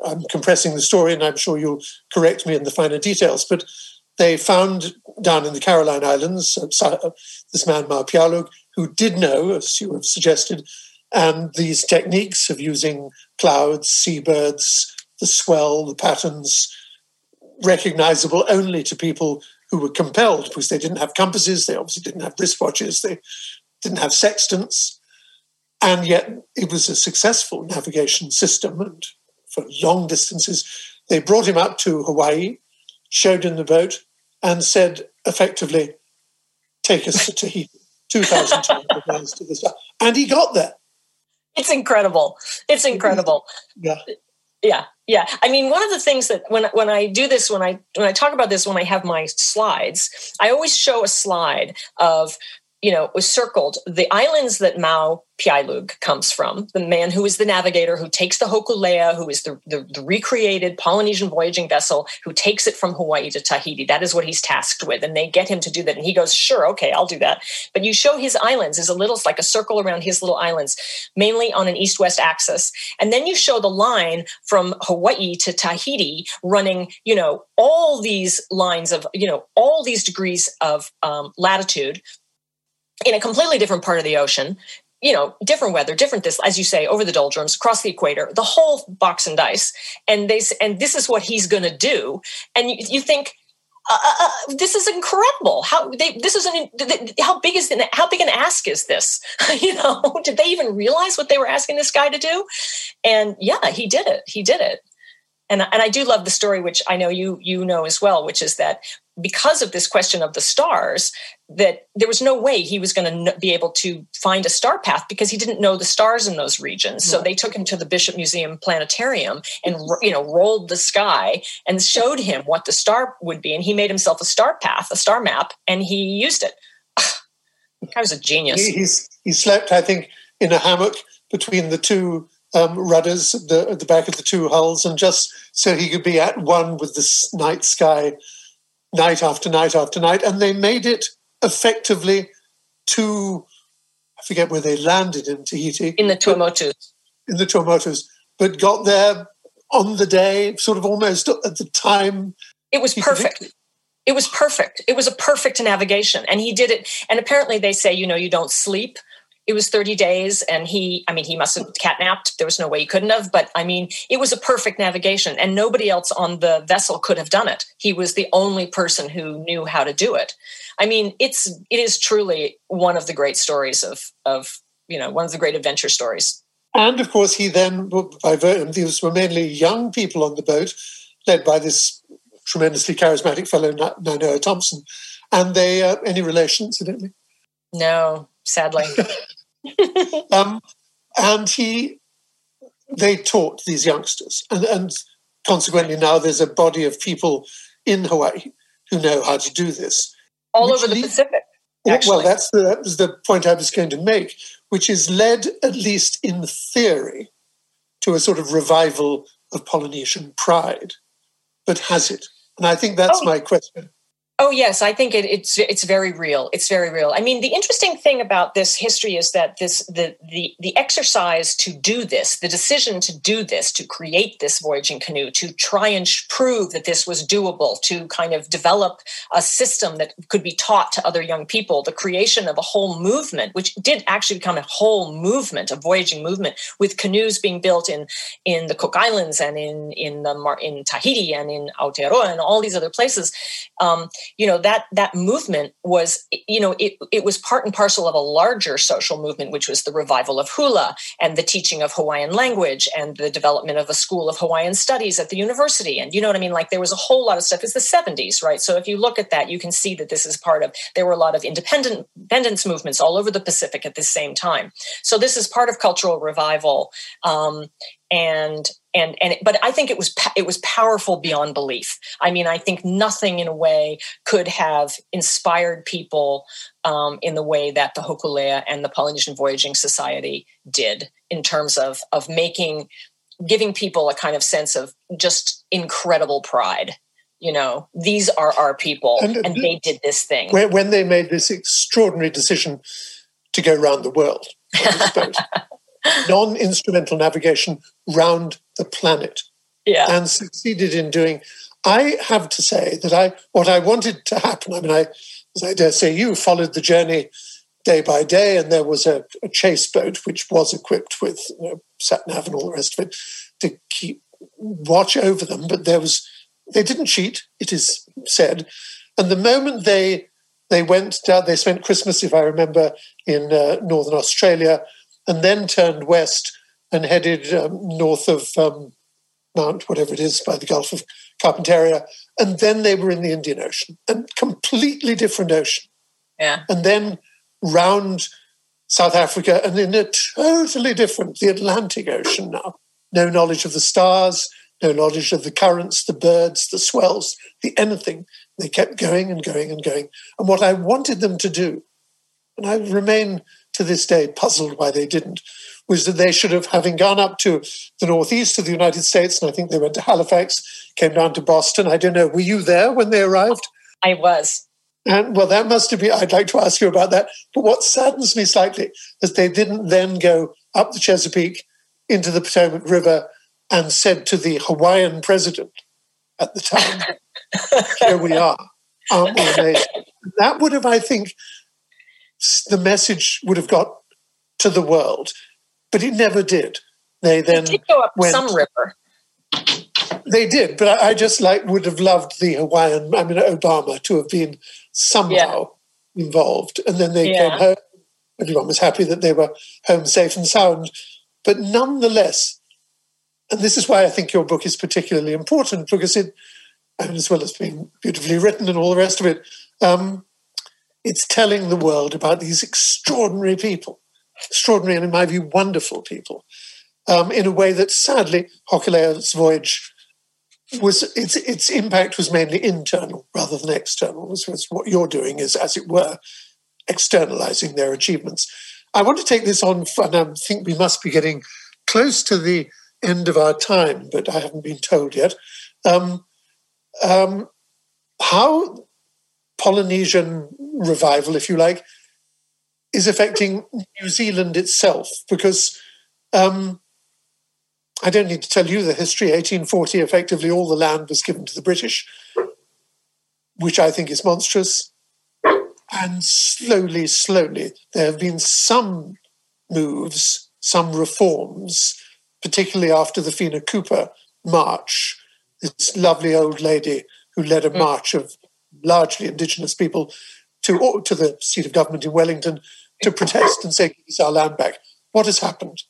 Speaker 2: I'm compressing the story and I'm sure you'll correct me in the finer details, but they found down in the Caroline Islands uh, this man Mau Piailug, who did know, as you have suggested, and these techniques of using clouds, seabirds, the swell, the patterns, recognizable only to people who were compelled because they didn't have compasses, they obviously didn't have wristwatches, they didn't have sextants, and yet it was a successful navigation system. And for long distances, they brought him up to Hawaii, showed him the boat, and said effectively, "Take us to Tahiti." 2,200 miles to the. And he got there.
Speaker 3: It's incredible. It's incredible.
Speaker 2: Yeah.
Speaker 3: Yeah. Yeah. I mean, one of the things that when when I do this, when I when I talk about this, when I have my slides, I always show a slide of you know, was circled the islands that Mau Piailug comes from, the man who is the navigator, who takes the Hokulea, who is the, the, the, recreated Polynesian voyaging vessel, who takes it from Hawaii to Tahiti. That is what he's tasked with. And they get him to do that. And he goes, sure, okay, I'll do that. But you show his islands as a little, like a circle around his little islands, mainly on an east west axis. And then you show the line from Hawaii to Tahiti running, you know, all these lines of, you know, all these degrees of um, latitude in a completely different part of the ocean you know different weather different this as you say over the doldrums across the equator the whole box and dice and they and this is what he's going to do and you, you think uh, uh, uh, this is incredible. How they this is an how big is how big an ask is this? you know, did they even realize what they were asking this guy to do? And yeah, he did it. He did it. And and I do love the story, which I know you you know as well, which is that because of this question of the stars that there was no way he was going to be able to find a star path because he didn't know the stars in those regions. So they took him to the bishop museum planetarium and you know rolled the sky and showed him what the star would be. And he made himself a star path a star map and he used it. I was a genius.
Speaker 2: He, he slept i think in a hammock between the two um, rudders at the, at the back of the two hulls and just so he could be at one with the night sky night after night after night, and they made it effectively to I forget where they landed in Tahiti.
Speaker 3: In the Tuamotus.
Speaker 2: In the Tuamotus, but got there on the day, sort of almost at the time.
Speaker 3: It was perfect. It was perfect. It was a perfect navigation. And he did it. And apparently they say, you know, you don't sleep it was 30 days and he i mean he must have catnapped. There was no way he couldn't have but i mean it was a perfect navigation and nobody else on the vessel could have done it. He was the only person who knew how to do it. I mean it's it is truly one of the great stories of of you know one of the great adventure stories.
Speaker 2: And of course he then by these were mainly young people on the boat led by this tremendously charismatic fellow Nainoa Thompson. And they uh, any relation incidentally
Speaker 3: no sadly.
Speaker 2: um, and he, they taught these youngsters, and, and consequently now there's a body of people in Hawaii who know how to do this.
Speaker 3: All over the lead, Pacific. Actually.
Speaker 2: Well, that's the, that was the point I was going to make, which is led, at least in theory, to a sort of revival of Polynesian pride. But has it? And I think that's oh. my question.
Speaker 3: Oh yes, I think it, it's it's very real. It's very real. I mean, the interesting thing about this history is that this the the the exercise to do this, the decision to do this, to create this voyaging canoe, to try and prove that this was doable, to kind of develop a system that could be taught to other young people, the creation of a whole movement, which did actually become a whole movement, a voyaging movement, with canoes being built in in the Cook Islands and in in the in Tahiti and in Aotearoa and all these other places. Um, you know that that movement was you know it, it was part and parcel of a larger social movement which was the revival of hula and the teaching of hawaiian language and the development of a school of hawaiian studies at the university. And you know what i mean? Like there was a whole lot of stuff. It's the 70s right? So if you look at that you can see that this is part of there were a lot of independent independence movements all over the pacific at the same time. So this is part of cultural revival. Um, and and and but I think it was it was powerful beyond belief. I mean, I think nothing in a way could have inspired people um, in the way that the Hokulea and the Polynesian Voyaging Society did in terms of of making giving people a kind of sense of just incredible pride. You know, these are our people, and, and they did this thing.
Speaker 2: When, when they made this extraordinary decision to go around the world non instrumental navigation round the planet.
Speaker 3: Yeah.
Speaker 2: And succeeded in doing, I have to say that I what I wanted to happen. I mean, I as I dare say you followed the journey day by day, and there was a, a chase boat which was equipped with you know, sat nav and all the rest of it to keep watch over them. But there was they didn't cheat. It is said, and the moment they they went down, they spent Christmas, if I remember, in uh, northern Australia, and then turned west and headed um, north of um, Mount whatever it is by the Gulf of Carpentaria, and then they were in the Indian Ocean, a completely different ocean.
Speaker 3: Yeah,
Speaker 2: and then round South Africa, and in a totally different, the Atlantic Ocean now. No knowledge of the stars, no knowledge of the currents, the birds, the swells, the anything. They kept going and going and going. And what I wanted them to do, and I remain to this day puzzled why they didn't, was that they should have, having gone up to the northeast of the United States, and I think they went to Halifax, came down to Boston. I don't know, were you there when they arrived?
Speaker 3: I was.
Speaker 2: And well, that must have been, I'd like to ask you about that. But what saddens me slightly is they didn't then go up the Chesapeake into the Potomac River and said to the Hawaiian president at the time, Here we are. Aren't we amazing? That would have, I think, the message would have got to the world, but it never did. They then
Speaker 3: did go up went, some river.
Speaker 2: They did, but I, I, just like would have loved the Hawaiian. I mean, Obama to have been somehow yeah. involved, and then they yeah. came home. Everyone was happy that they were home safe and sound, but nonetheless, and this is why I think your book is particularly important because it, and as well as being beautifully written and all the rest of it, um, it's telling the world about these extraordinary people, extraordinary and in my view wonderful people, um, in a way that sadly Hokulea's voyage was its its impact was mainly internal rather than external. Was, was what you're doing is, as it were, externalizing their achievements. I want to take this on, and I think we must be getting close to the end of our time, but I haven't been told yet. Um, um, how Polynesian revival, if you like, is affecting New Zealand itself, because um, I don't need to tell you the history. 1840, effectively, all the land was given to the British, which I think is monstrous. And slowly, slowly, there have been some moves, some reforms particularly after the Whina Cooper march, this lovely old lady who led a mm. march of largely indigenous people to, to the seat of government in Wellington to protest and say, give us our land back. What has happened?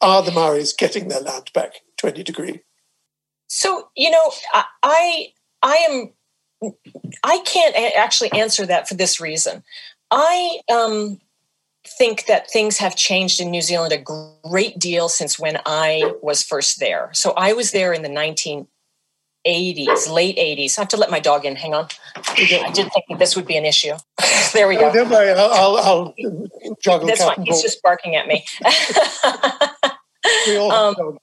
Speaker 2: Are the Maoris getting their land back to any degree?
Speaker 3: So, you know, I, I am, I can't actually answer that for this reason. I um, think that things have changed in New Zealand a great deal since when I was first there. So I was there in the 1980s, late 80s. I have to let my dog in. Hang on. I did think that this would be an issue. there we go.
Speaker 2: don't worry. I'll, I'll, I'll juggle.
Speaker 3: That's fine. He's just barking at me. we, all um,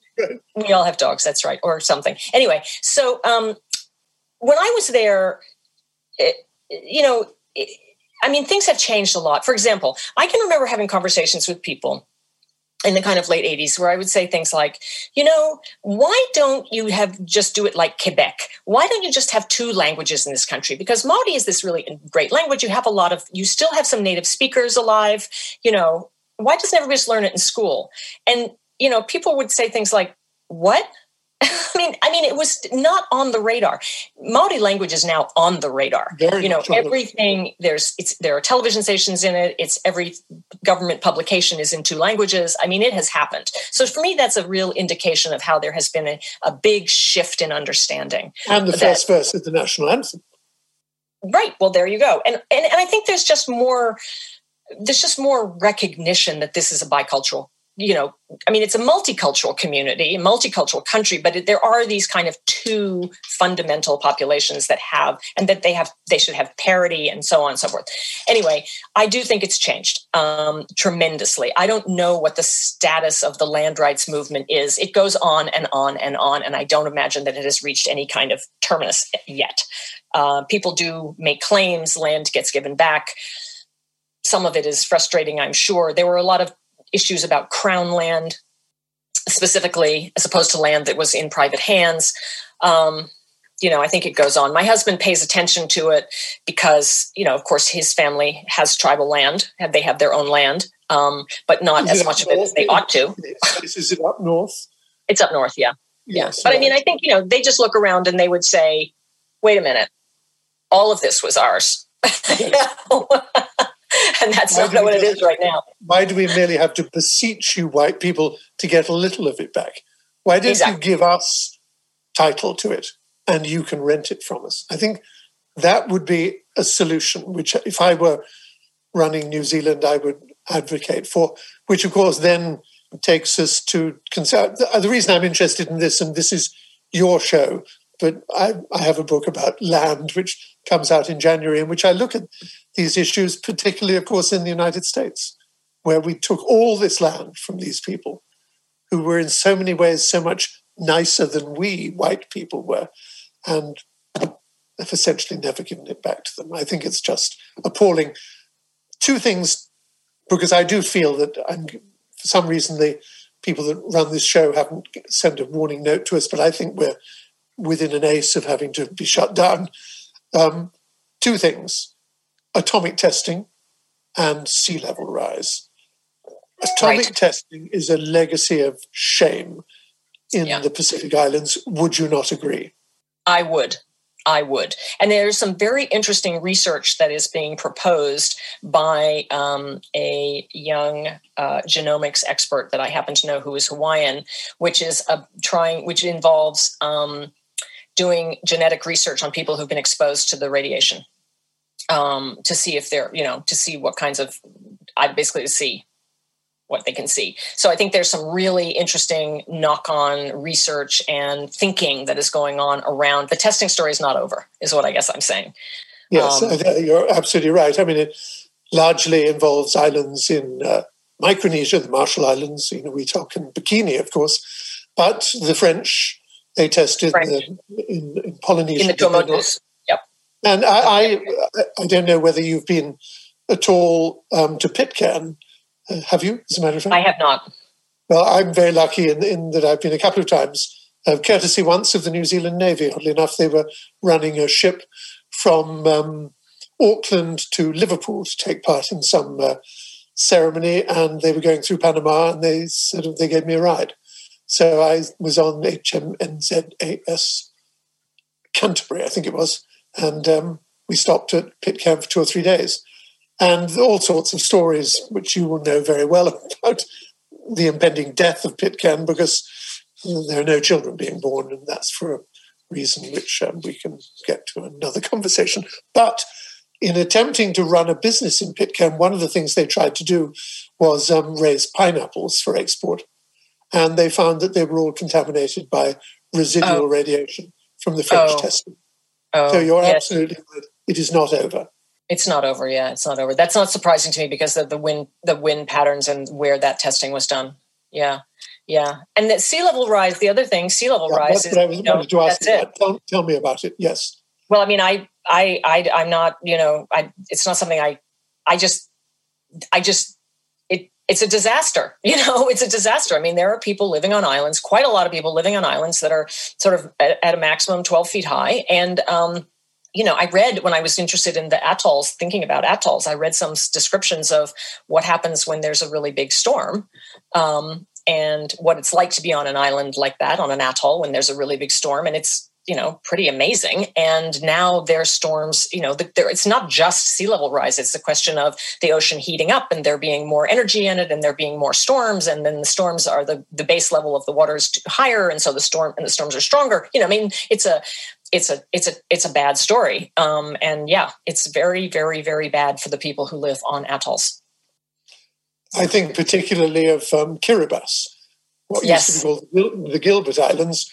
Speaker 3: we all have dogs. That's right. Or something. Anyway, so um, when I was there, it, you know, it, I mean, things have changed a lot. For example, I can remember having conversations with people in the kind of late 80s where I would say things like, you know, why don't you have just do it like Quebec? Why don't you just have two languages in this country? Because Maori is this really great language. You have a lot of, you still have some native speakers alive. You know, why doesn't everybody just learn it in school? And, you know, people would say things like, what? I mean, I mean, it was not on the radar. Maori language is now on the radar. Very you know, everything there's it's there are television stations in it. It's every government publication is in two languages. I mean, it has happened. So for me, that's a real indication of how there has been a, a big shift in understanding.
Speaker 2: And the first verse is the national anthem.
Speaker 3: Right. Well, there you go. And and, and I think there's just more there's just more recognition that this is a bicultural you know i mean it's a multicultural community a multicultural country but it, there are these kind of two fundamental populations that have and that they have they should have parity and so on and so forth. Anyway i do think it's changed um, tremendously. I don't know what the status of the land rights movement is. It goes on and on and on and i don't imagine that it has reached any kind of terminus yet. Uh, people do make claims land gets given back. Some of it is frustrating, I'm sure. There were a lot of issues about crown land specifically, as opposed to land that was in private hands. Um, you know, I think it goes on. My husband pays attention to it because, you know, of course, his family has tribal land, they have their own land, um, but not is as much of it as they ought to.
Speaker 2: Is it up north?
Speaker 3: It's up north, yeah. Yes, yeah. But right. I mean, I think, you know, they just look around and they would say, wait a minute, all of this was ours. and that's why not what it is right now.
Speaker 2: Why do we merely have to beseech you, white people, to get a little of it back? Why don't exactly. you give us title to it and you can rent it from us? I think that would be a solution, which if I were running New Zealand, I would advocate for, which of course then takes us to consider. The uh, reason I'm interested in this, and this is your show, but I, I have a book about land which comes out in January, in which I look at these issues, particularly, of course, in the United States, where we took all this land from these people who were in so many ways so much nicer than we white people were. And have essentially never given it back to them. I think it's just appalling. Two things, because I do feel that I'm, for some reason the people that run this show haven't sent a warning note to us, but I think we're within an ace of having to be shut down. Um, two things atomic testing and sea level rise. Atomic right. testing is a legacy of shame in yeah. the Pacific Islands. Would you not agree?
Speaker 3: I would. I would. And there's some very interesting research that is being proposed by um, a young uh, genomics expert that I happen to know who is Hawaiian, which is a trying, which involves um, doing genetic research on people who've been exposed to the radiation um, to see if they're, you know, to see what kinds of, I basically to see what they can see. So I think there's some really interesting knock-on research and thinking that is going on around the testing story is not over, is what I guess I'm saying.
Speaker 2: Yes, um, you're absolutely right. I mean, it largely involves islands in uh, Micronesia, the Marshall Islands. You know, we talk in Bikini, of course, but the French they tested the, in, in, Polynesia.
Speaker 3: In the Tuamotus. Yep.
Speaker 2: And I, I, I, don't know whether you've been at all um, to Pitcairn. Uh, have you, as a matter of fact?
Speaker 3: I have not.
Speaker 2: Well, I'm very lucky in, in that I've been a couple of times, uh, courtesy once of the New Zealand Navy. Oddly enough, they were running a ship from um, Auckland to Liverpool to take part in some uh, ceremony, and they were going through Panama, and they sort of they gave me a ride. So I was on HMNZAS Canterbury, I think it was, and um, we stopped at Pitcairn for two or three days. And all sorts of stories, which you will know very well about the impending death of Pitcairn, because there are no children being born, and that's for a reason which um, we can get to another conversation. But in attempting to run a business in Pitcairn, one of the things they tried to do was um, raise pineapples for export and they found that they were all contaminated by residual oh. radiation from the French oh. testing. Oh, so you're yes. absolutely right. It is not over.
Speaker 3: It's not over. Yeah, it's not over. That's not surprising to me because of the wind, the wind patterns, and where that testing was done. Yeah, yeah. And the sea level rise. The other thing, sea level yeah, rise. That's is,
Speaker 2: what I was you know, to ask. Tell, tell me about it. Yes.
Speaker 3: Well, I mean, I, I, I, I'm not. You know, I. It's not something I. I just. I just it's a disaster. You know, it's a disaster. I mean, there are people living on islands, quite a lot of people living on islands that are sort of at, at a maximum 12 feet high. And, um, you know, I read when I was interested in the atolls, thinking about atolls, I read some descriptions of what happens when there's a really big storm. Um, and what it's like to be on an island like that, on an atoll, when there's a really big storm. And it's you know pretty amazing. And now there's storms you know there, it's not just sea level rise. It's the question of the ocean heating up and there being more energy in it and there being more storms. And then the storms are the the base level of the water is higher. And so the storm and the storms are stronger. You know i mean it's a it's a it's a it's a bad story. Um, and yeah it's very very very bad for the people who live on atolls.
Speaker 2: I think particularly of um, kiribati what yes. used to be called the gilbert islands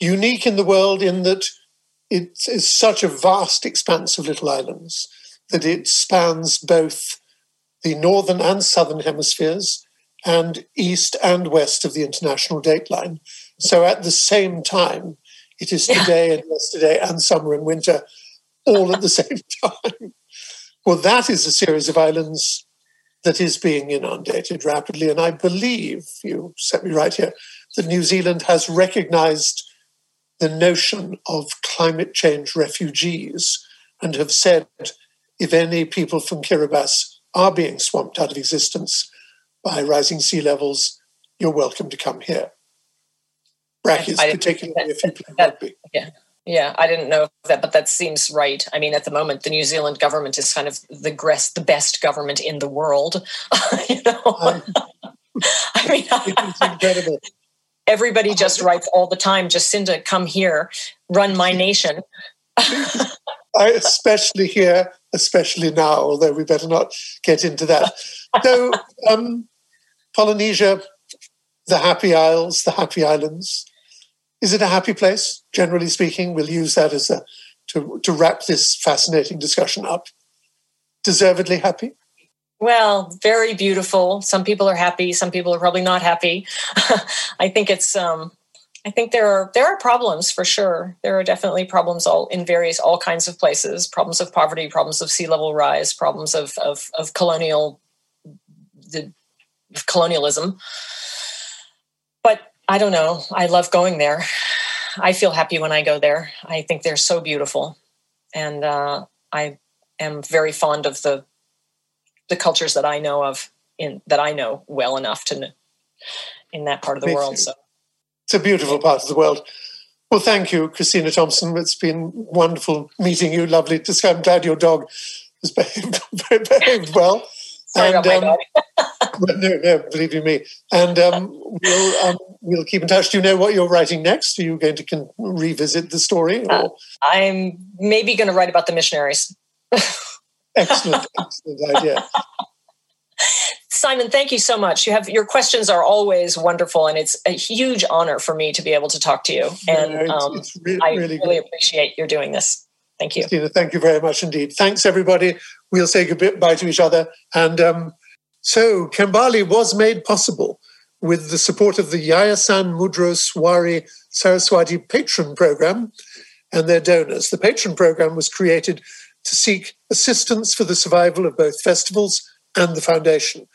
Speaker 2: unique in the world in that it is such a vast expanse of little islands that it spans both the northern and southern hemispheres and east and west of the international date line. So at the same time, it is today yeah. and yesterday and summer and winter all at the same time. Well, that is a series of islands that is being inundated rapidly. And I believe, you set me right here, that New Zealand has recognized the notion of climate change refugees and have said if any people from Kiribati are being swamped out of existence by rising sea levels, you're welcome to come here. Brackets, particularly if you play rugby.
Speaker 3: Yeah. Yeah, I didn't know that, but that seems right. I mean, at the moment, the New Zealand government is kind of the the best government in the world. you know, um, I mean, it's incredible. Everybody just writes all the time, Jacinda, come here, run my nation.
Speaker 2: I, especially here, especially now, although we better not get into that. So, um, Polynesia, the Happy Isles, the Happy Islands, is it a happy place? Generally speaking, we'll use that as a to, to wrap this fascinating discussion up. Deservedly happy?
Speaker 3: Well, very beautiful. Some people are happy. Some people are probably not happy. I think it's. Um, I think there are there are problems for sure. There are definitely problems all in various all kinds of places. Problems of poverty, problems of sea level rise, problems of of, of colonial the colonialism. But I don't know. I love going there. I feel happy when I go there. I think they're so beautiful, and uh, I am very fond of the the cultures that I know of in that I know well enough to in that part of the Me world. Too. So
Speaker 2: it's a beautiful part of the world. Well, thank you, Christina Thompson. It's been wonderful meeting you. Lovely to see. I'm glad your dog has behaved, behaved well.
Speaker 3: Sorry and,
Speaker 2: um, no, no, believe you me. And um, we'll um, we'll keep in touch. Do you know what you're writing next? Are you going to con- revisit the story? Uh,
Speaker 3: I'm maybe going to write about the missionaries.
Speaker 2: excellent, excellent idea.
Speaker 3: Simon, thank you so much. You have your questions are always wonderful, and it's a huge honor for me to be able to talk to you. And no, it's, um, it's re- I really, really appreciate your doing this. Thank you,
Speaker 2: Christina. Thank you very much indeed. Thanks, everybody. We'll say goodbye to each other. And um, so, Kembali was made possible with the support of the Yayasan Mudra Swari Saraswati Patron Program and their donors. The Patron Program was created to seek assistance for the survival of both festivals and the foundation.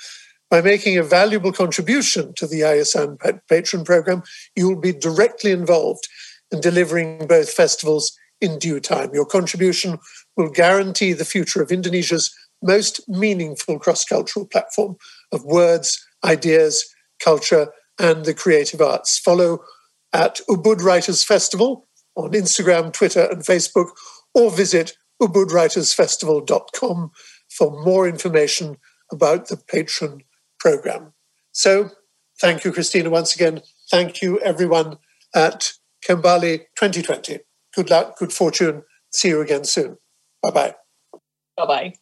Speaker 2: By making a valuable contribution to the Yayasan Patron Program, you will be directly involved in delivering both festivals in due time. Your contribution will guarantee the future of Indonesia's most meaningful cross cultural platform of words, ideas, culture, and the creative arts. Follow at Ubud Writers Festival on Instagram, Twitter, and Facebook, or visit ubudwritersfestival.com for more information about the patron program. So, thank you, Christina, once again. Thank you, everyone at Kembali 2020. Good luck, good fortune. See you again soon. Bye bye.
Speaker 3: Bye bye.